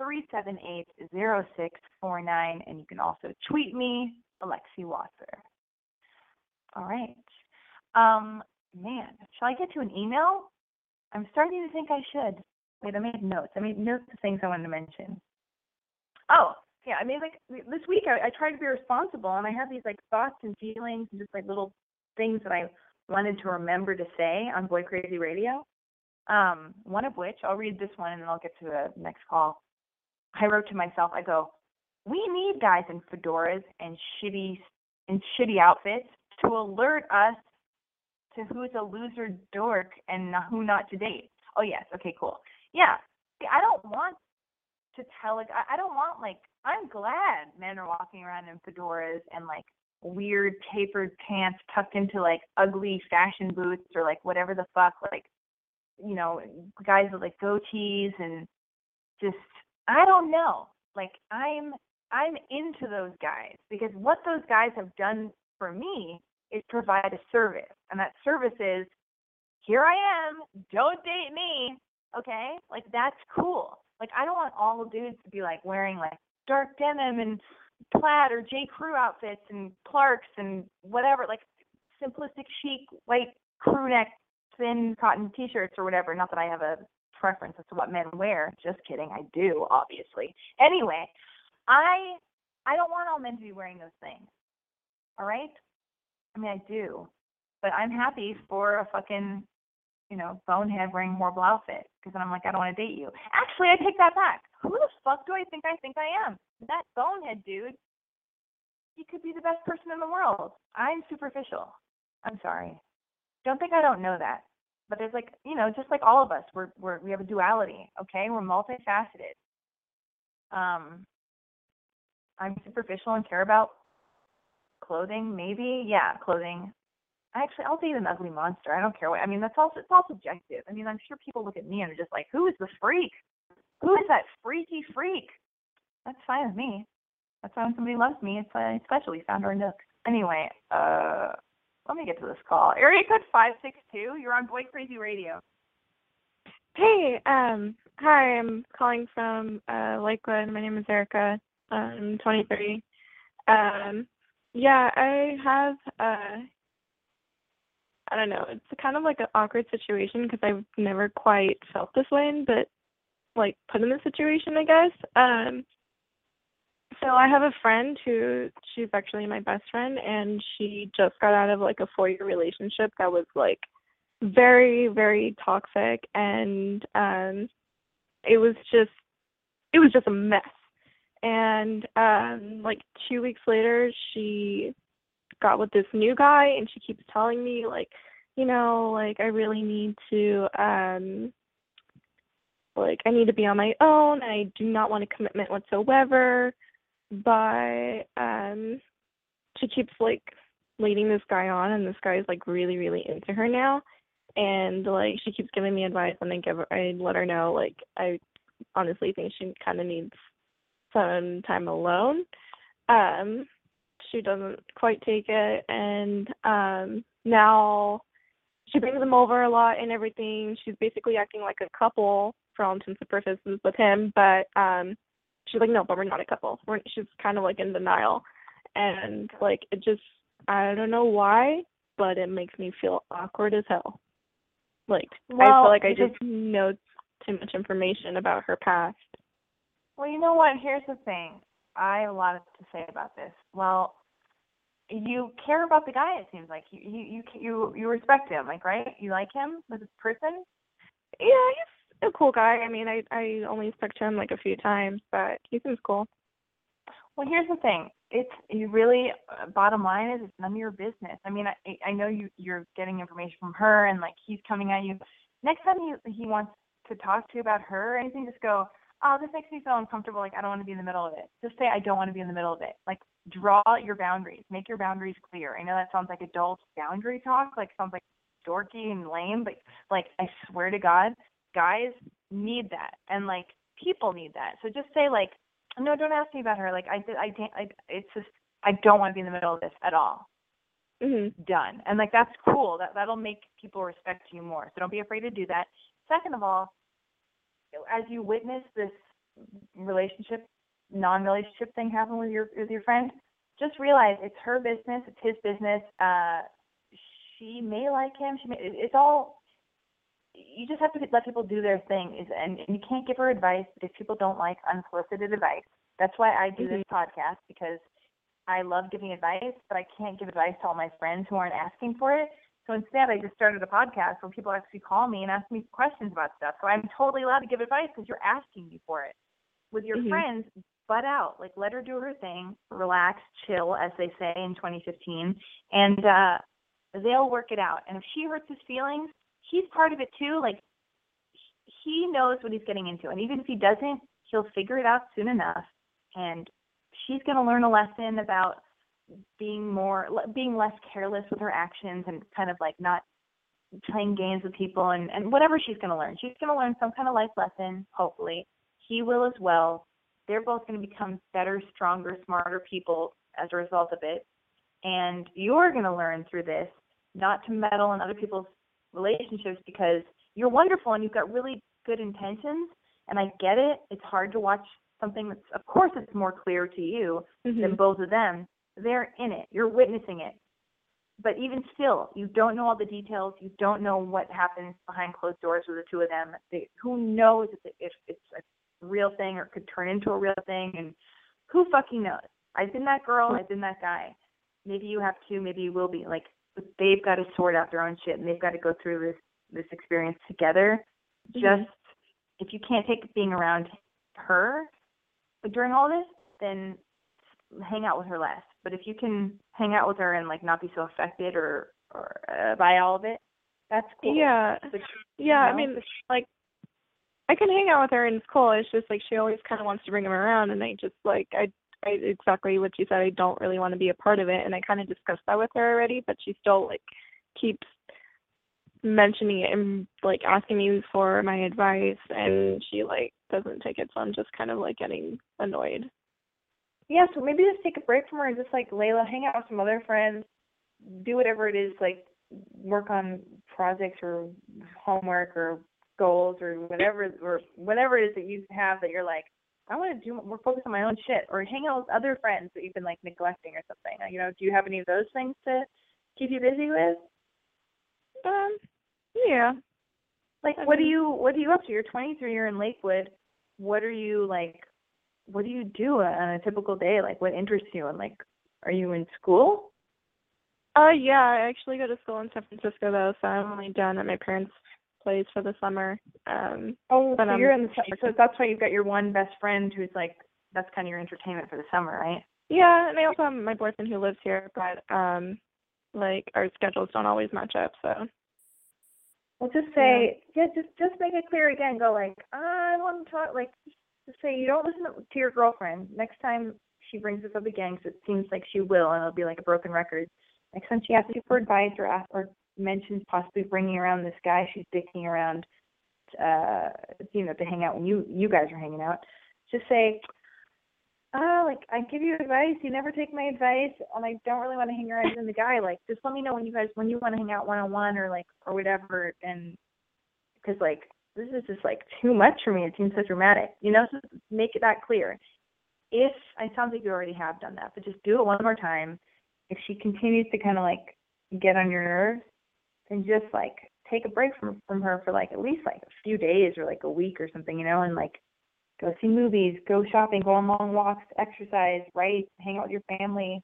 646-378-0649 and you can also tweet me, Alexi Wasser. All right. Um, man, shall I get to an email? I'm starting to think I should. Wait, I made notes. I made notes of things I wanted to mention. Oh, yeah, I mean, like this week I, I tried to be responsible and I had these like thoughts and feelings and just like little things that I wanted to remember to say on Boy Crazy Radio. Um, one of which I'll read this one and then I'll get to the next call. I wrote to myself, I go, we need guys in fedoras and shitty and shitty outfits to alert us to who's a loser dork and who not to date. Oh yes, okay, cool. Yeah, I don't want to tell like I, I don't want like I'm glad men are walking around in fedoras and like weird tapered pants tucked into like ugly fashion boots or like whatever the fuck like you know guys with like goatees and just I don't know. Like I'm I'm into those guys because what those guys have done for me is provide a service and that service is here I am don't date me okay? Like that's cool. Like I don't want all dudes to be like wearing like dark denim and plaid or J. Crew outfits and Clarks and whatever, like simplistic chic white crew neck thin cotton t-shirts or whatever. Not that I have a preference as to what men wear. Just kidding. I do, obviously. Anyway, I I don't want all men to be wearing those things. All right? I mean, I do. But I'm happy for a fucking you know, bonehead wearing more outfit because then I'm like, I don't want to date you. Actually, I take that back. Who the fuck do I think I think I am? That bonehead dude, he could be the best person in the world. I'm superficial. I'm sorry. Don't think I don't know that. But there's like, you know, just like all of us, we're we're we have a duality. Okay, we're multifaceted. Um, I'm superficial and care about clothing, maybe. Yeah, clothing I actually I'll date an ugly monster. I don't care what I mean that's all it's all subjective. I mean I'm sure people look at me and are just like, Who is the freak? Who is that freaky freak? That's fine with me. That's why when somebody loves me, it's uh, special. We found our nook. Anyway, uh let me get to this call. Area code five six two, you're on Boy Crazy Radio. Hey, um, hi, I'm calling from uh Lakewood. My name is Erica. I'm 23. Um, yeah, I have uh I don't know. It's kind of like an awkward situation because I've never quite felt this way, but like put in this situation, I guess. Um, so I have a friend who she's actually my best friend, and she just got out of like a four-year relationship that was like very, very toxic, and um, it was just, it was just a mess. And um, like two weeks later, she got with this new guy and she keeps telling me like you know like i really need to um like i need to be on my own and i do not want a commitment whatsoever but um she keeps like leading this guy on and this guy is like really really into her now. And like she keeps giving me advice and i give her i let her know like i honestly think she kind of needs some time alone. Um she doesn't quite take it and um now she brings him over a lot and everything. She's basically acting like a couple for all intents and purposes with him but um she's like no but we're not a couple we're she's kind of like in denial and like it just i don't know why but it makes me feel awkward as hell like well, i feel like i just know too much information about her past well you know what here's the thing I have a lot to say about this. Well, you care about the guy. It seems like you you you you, you respect him, like right? You like him as a person. Yeah, he's a cool guy. I mean, I I only spoke to him like a few times, but he seems cool. Well, here's the thing. It's you really. Uh, bottom line is, it's none of your business. I mean, I I know you you're getting information from her, and like he's coming at you. Next time he he wants to talk to you about her or anything, just go oh, this makes me feel uncomfortable. Like, I don't want to be in the middle of it. Just say, I don't want to be in the middle of it. Like, draw your boundaries. Make your boundaries clear. I know that sounds like adult boundary talk, like, sounds like dorky and lame, but, like, I swear to God, guys need that. And, like, people need that. So just say, like, no, don't ask me about her. Like, I did, I, I, it's just, I don't want to be in the middle of this at all. Mm-hmm. Done. And, like, that's cool. That, that'll make people respect you more. So don't be afraid to do that. Second of all, as you witness this relationship, non-relationship thing happen with your with your friend, just realize it's her business, it's his business. Uh, she may like him. She may. It's all. You just have to let people do their thing. And, and you can't give her advice if people don't like unsolicited advice. That's why I do mm-hmm. this podcast because I love giving advice, but I can't give advice to all my friends who aren't asking for it. So instead, I just started a podcast where people actually call me and ask me questions about stuff. So I'm totally allowed to give advice because you're asking me for it. With your Mhm. friends, butt out. Like let her do her thing, relax, chill, as they say in 2015, and uh they'll work it out. And if she hurts his feelings, he's part of it too. Like he knows what he's getting into, and even if he doesn't, he'll figure it out soon enough. And she's going to learn a lesson about being more, being less careless with her actions, and kind of like not playing games with people, and and whatever she's going to learn. She's going to learn some kind of life lesson. Hopefully, he will as well. They're both going to become better, stronger, smarter people as a result of it. And you're going to learn through this not to meddle in other people's relationships because you're wonderful and you've got really good intentions. And I get it. It's hard to watch something that's, of course, it's more clear to you Mhm. than both of them. They're in it. You're witnessing it. But even still, you don't know all the details. You don't know what happens behind closed doors with the two of them. They, who knows if, if it's a real thing or could turn into a real thing? And who fucking knows? I've been that girl. I've been that guy. Maybe you have too. Maybe you will be. Like they've got to sort out their own shit, and they've got to go through this this experience together. Mhm. Just if you can't take being around her during all this, then hang out with her less. But if you can hang out with her and like not be so affected or or uh, by all of it, that's cool. Yeah. But, Yeah, I mean, like, I can hang out with her and it's cool. It's just like she always kind of wants to bring him around, and I just like I, I exactly what you said. I don't really want to be a part of it, and I kind of discussed that with her already, but she still like keeps mentioning it and like asking me for my advice, and she like doesn't take it, so I'm just kind of like getting annoyed. yeah. So maybe just take a break from her and just like Layla, hang out with some other friends, do whatever it is, like work on projects or homework or goals or whatever or whatever it is that you have that you're like, I want to do more focus on my own shit or hang out with other friends that you've been like neglecting or something. You know, do you have any of those things to keep you busy with? Um, yeah. Like, I what do mean- you what are you up to? You're 23. You're in Lakewood. What are you like? What do you do on a typical day? Like, what interests you? And like, are you in school? Uh, yeah, I actually go to school in San Francisco though, so I'm only down at my parents' place for the summer. Um, Oh, so I'm you're in the so that's why you've got your one best friend who's like that's kind of your entertainment for the summer, right? yeah, and I also have my boyfriend who lives here, but um, like our schedules don't always match up, so. Well, just say yeah, just just make it clear again. Go like I want to talk. Like just say you don't listen to your girlfriend. Next time she brings this up again, 'cause it seems like she will, and it'll be like a broken record. Next time she asks you for advice or asks, or mentions possibly bringing around this guy she's dicking around, uh, you know, to hang out when you you guys are hanging out, just say. Uh, like I give you advice, you never take my advice, and I don't really want to hang around with the guy. Like, just let me know when you guys when you want to hang out one on one or like or whatever, and because like this is just like too much for me. It seems so dramatic, you know. So make it that clear. If it sounds like you already have done that, but just do it one more time. If she continues to kind of like get on your nerves, then just like take a break from from her for like at least like a few days or like a week or something, you know, and like go see movies, go shopping, go on long walks, exercise, write, hang out with your family,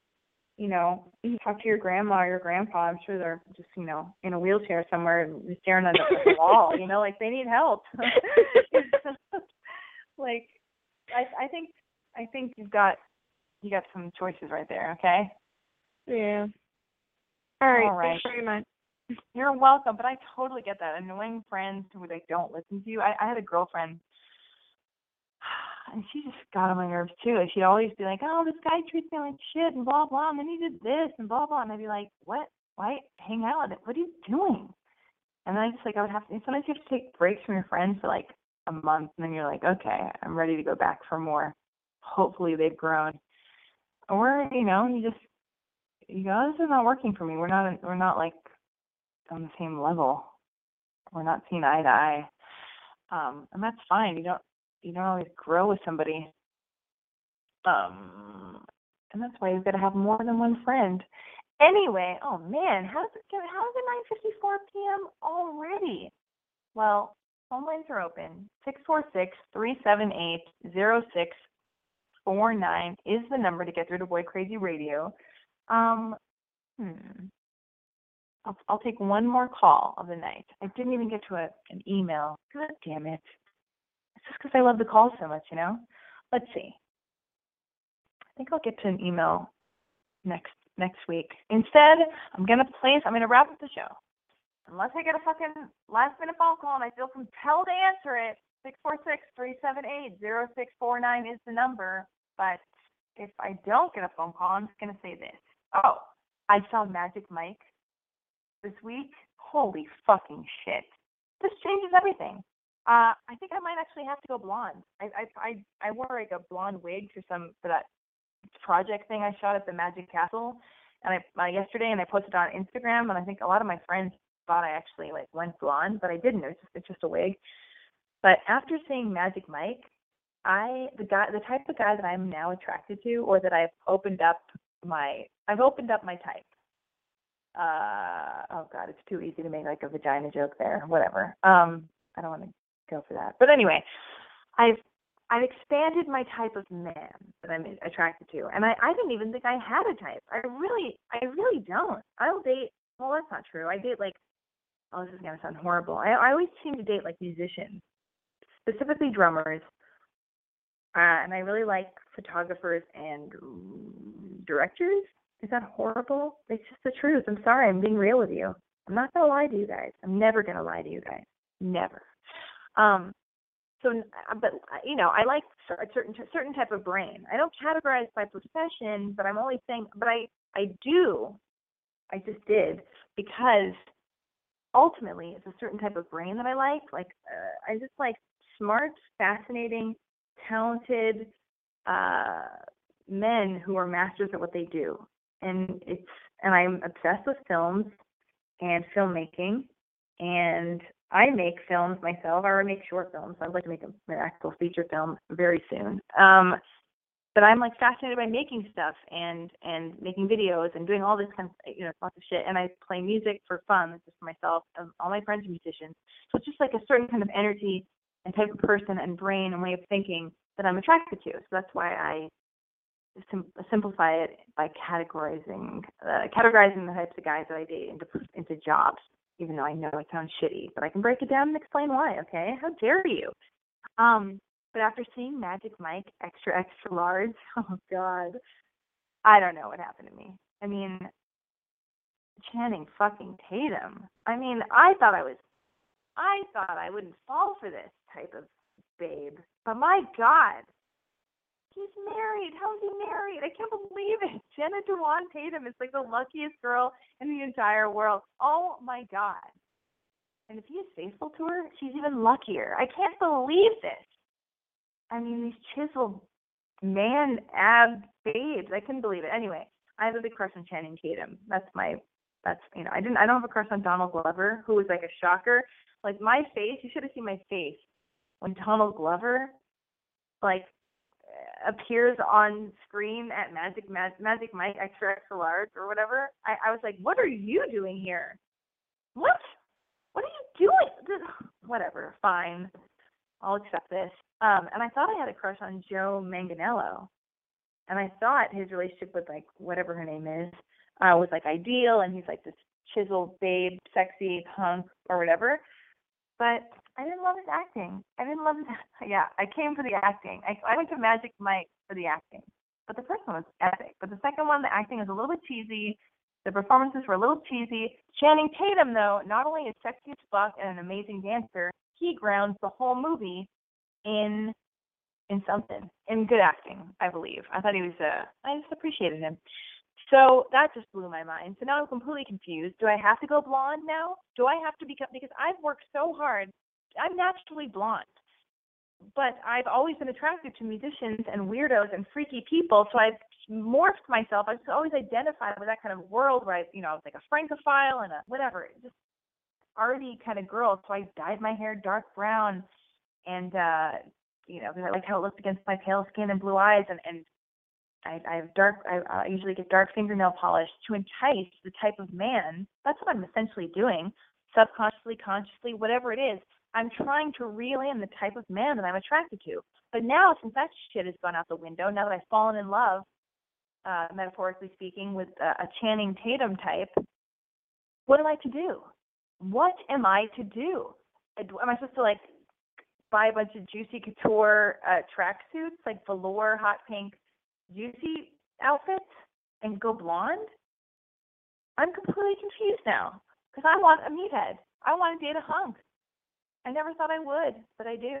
you know, talk to your grandma or your grandpa. I'm sure they're just, you know, in a wheelchair somewhere and staring at the wall, you know, like they need help. like I I think I think you've got you got some choices right there, okay? Yeah. All right. All right. Thanks very much. You're welcome, but I totally get that. Annoying friends who they don't listen to you. I, I had a girlfriend and she just got on my nerves too. And she'd always be like, Oh, this guy treats me like shit and blah blah and then he did this and blah blah and I'd be like, What? Why hang out? What are you doing? And then I just like I would have to sometimes you have to take breaks from your friends for like a month and then you're like, Okay, I'm ready to go back for more. Hopefully they've grown. Or, you know, you just you go, This is not working for me. We're not we're not like on the same level. We're not seeing eye to eye. Um, and that's fine. You don't you don't always grow with somebody. Um and that's why you've got to have more than one friend. Anyway, oh man, how's it how is it nine fifty four PM already? Well, phone lines are open. Six four six three seven eight zero six 0649 is the number to get through to Boy Crazy Radio. Um, hmm. I'll, I'll take one more call of the night. I didn't even get to a, an email. God damn it. It's just because I love the call so much, you know? Let's see. I think I'll get to an email next next week. Instead, I'm gonna place I'm gonna wrap up the show. Unless I get a fucking last minute phone call and I feel compelled to answer it, six four six three seven eight zero six four nine is the number. But if I don't get a phone call, I'm just gonna say this. Oh, I saw Magic Mike this week. Holy fucking shit. This changes everything. Uh, I think I might actually have to go blonde. I I I, I wore like a blonde wig for some for that project thing I shot at the Magic Castle, and I uh, yesterday, and I posted on Instagram, and I think a lot of my friends thought I actually like went blonde, but I didn't. It's just it's just a wig. But after seeing Magic Mike, I the guy the type of guy that I'm now attracted to, or that I've opened up my I've opened up my type. Uh oh god, it's too easy to make like a vagina joke there. Whatever. Um, I don't want to go for that. But anyway, I've I've expanded my type of man that I'm attracted to, and I I didn't even think I had a type. I really I really don't. I'll date. Well, that's not true. I date like. Oh, this is gonna sound horrible. I I always seem to date like musicians, specifically drummers, uh, and I really like photographers and directors. Is that horrible? It's just the truth. I'm sorry. I'm being real with you. I'm not gonna lie to you guys. I'm never gonna lie to you guys. Never. Um, so uh, but uh, you know i like a certain certain type of brain i don't categorize by profession but i'm only saying but i i do i just did because ultimately it's a certain type of brain that i like like uh, i just like smart fascinating talented uh men who are masters at what they do and it's and i'm obsessed with films and filmmaking and I make films myself. I already make short films. I'd like to make an actual feature film very soon. Um, but I'm like fascinated by making stuff and and making videos and doing all this kind of you know lots of shit. And I play music for fun, just for myself. And all my friends are musicians, so it's just like a certain kind of energy and type of person and brain and way of thinking that I'm attracted to. So that's why I sim- simplify it by categorizing uh, categorizing the types of guys that I date into into jobs even though I know it sounds shitty, but I can break it down and explain why, okay? How dare you? Um, but after seeing Magic Mike extra extra large, oh god. I don't know what happened to me. I mean, Channing fucking Tatum. I mean, I thought I was I thought I wouldn't fall for this type of babe. But my god, he's married. How's he married? I can't believe it. Jenna Dewan Tatum is like the luckiest girl in the entire world. Oh my god. And if he is faithful to her, she's even luckier. I can't believe this. I mean, these chiseled man ab babes. I couldn't believe it. Anyway, I have a big crush on Channing Tatum. That's my that's you know, I didn't I don't have a crush on Donald Glover, who was like a shocker. Like my face, you should have seen my face when Donald Glover like appears on screen at Magic Magic Mike Extra Extra Large or whatever, I, I was like, what are you doing here? What? What are you doing? Whatever, fine. I'll accept this. Um, and I thought I had a crush on Joe Manganiello, and I thought his relationship with like whatever her name is uh, was like ideal, and he's like this chiseled babe, sexy punk or whatever. But I didn't love his acting. I didn't love his. Yeah, I came for the acting. I, I went to Magic Mike for the acting, but the first one was epic. But the second one, the acting was a little bit cheesy. The performances were a little cheesy. Channing Tatum, though, not only is sexy as fuck and an amazing dancer, he grounds the whole movie in in something, in good acting, I believe. I thought he was. Uh, I just appreciated him. So that just blew my mind. So now I'm completely confused. Do I have to go blonde now? Do I have to become because I've worked so hard I'm naturally blonde, but I've always been attracted to musicians and weirdos and freaky people. So I've morphed myself. I've always identified with that kind of world where I, you know, I was like a francophile and a whatever, just arty kind of girl. So I dyed my hair dark brown, and uh, you know, because I liked how it looked against my pale skin and blue eyes, and and I, I have dark. I, I usually get dark fingernail polish to entice the type of man. That's what I'm essentially doing, subconsciously, consciously, whatever it is. I'm trying to reel in the type of man that I'm attracted to. But now, since that shit has gone out the window, now that I've fallen in love, uh, metaphorically speaking, with a, a Channing Tatum type, what am I to do? What am I to do? Am I supposed to like buy a bunch of juicy couture uh, tracksuits, like velour, hot pink, juicy outfits, and go blonde? I'm completely confused now because I want a meathead. I want to date a hunk. I never thought I would, but I do.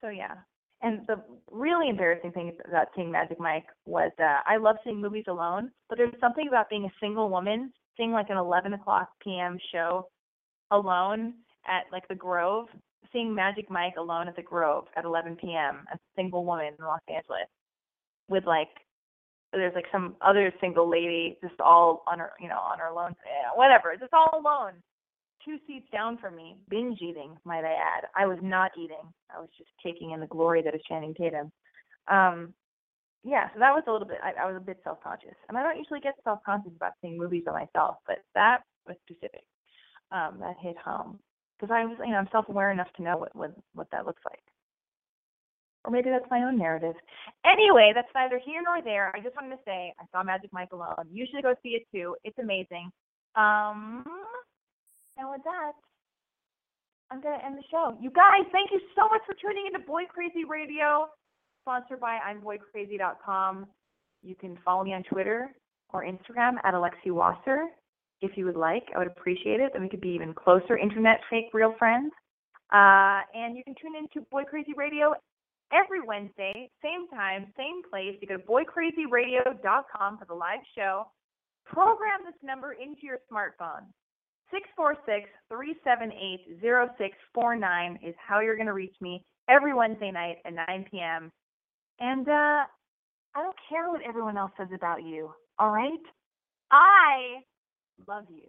So yeah. And the really embarrassing thing about seeing Magic Mike was uh, I love seeing movies alone, but there's something about being a single woman, seeing like an 11 o'clock p.m. show alone at like the Grove, seeing Magic Mike alone at the Grove at 11 p.m. a single woman in Los Angeles with like there's like some other single lady just all on her you know on her alone yeah, whatever just all alone two seats down from me, binge eating, might I add. I was not eating. I was just taking in the glory that is Channing Tatum. Um, yeah, so that was a little bit. I, I was a bit self-conscious, and I don't usually get self-conscious about seeing movies by myself, but that was specific. Um, that hit home because I was, you know, I'm self-aware enough to know what what what that looks like. Or maybe that's my own narrative. Anyway, that's neither here nor there. I just wanted to say I saw Magic Mike alone. You should go see it too. It's amazing. Um, and with that, I'm going to end the show. You guys, thank you so much for tuning into Boy Crazy Radio, sponsored by I'mBoyCrazy.com. You can follow me on Twitter or Instagram at Alexi Wasser if you would like. I would appreciate it. Then we could be even closer, internet fake real friends. Uh, and you can tune into Boy Crazy Radio every Wednesday, same time, same place. You go to boycrazyradio.com for the live show. Program this number into your smartphone. 646-378-0649 is how you're going to reach me every Wednesday night at 9 p.m. And uh, I don't care what everyone else says about you, all right? I love you.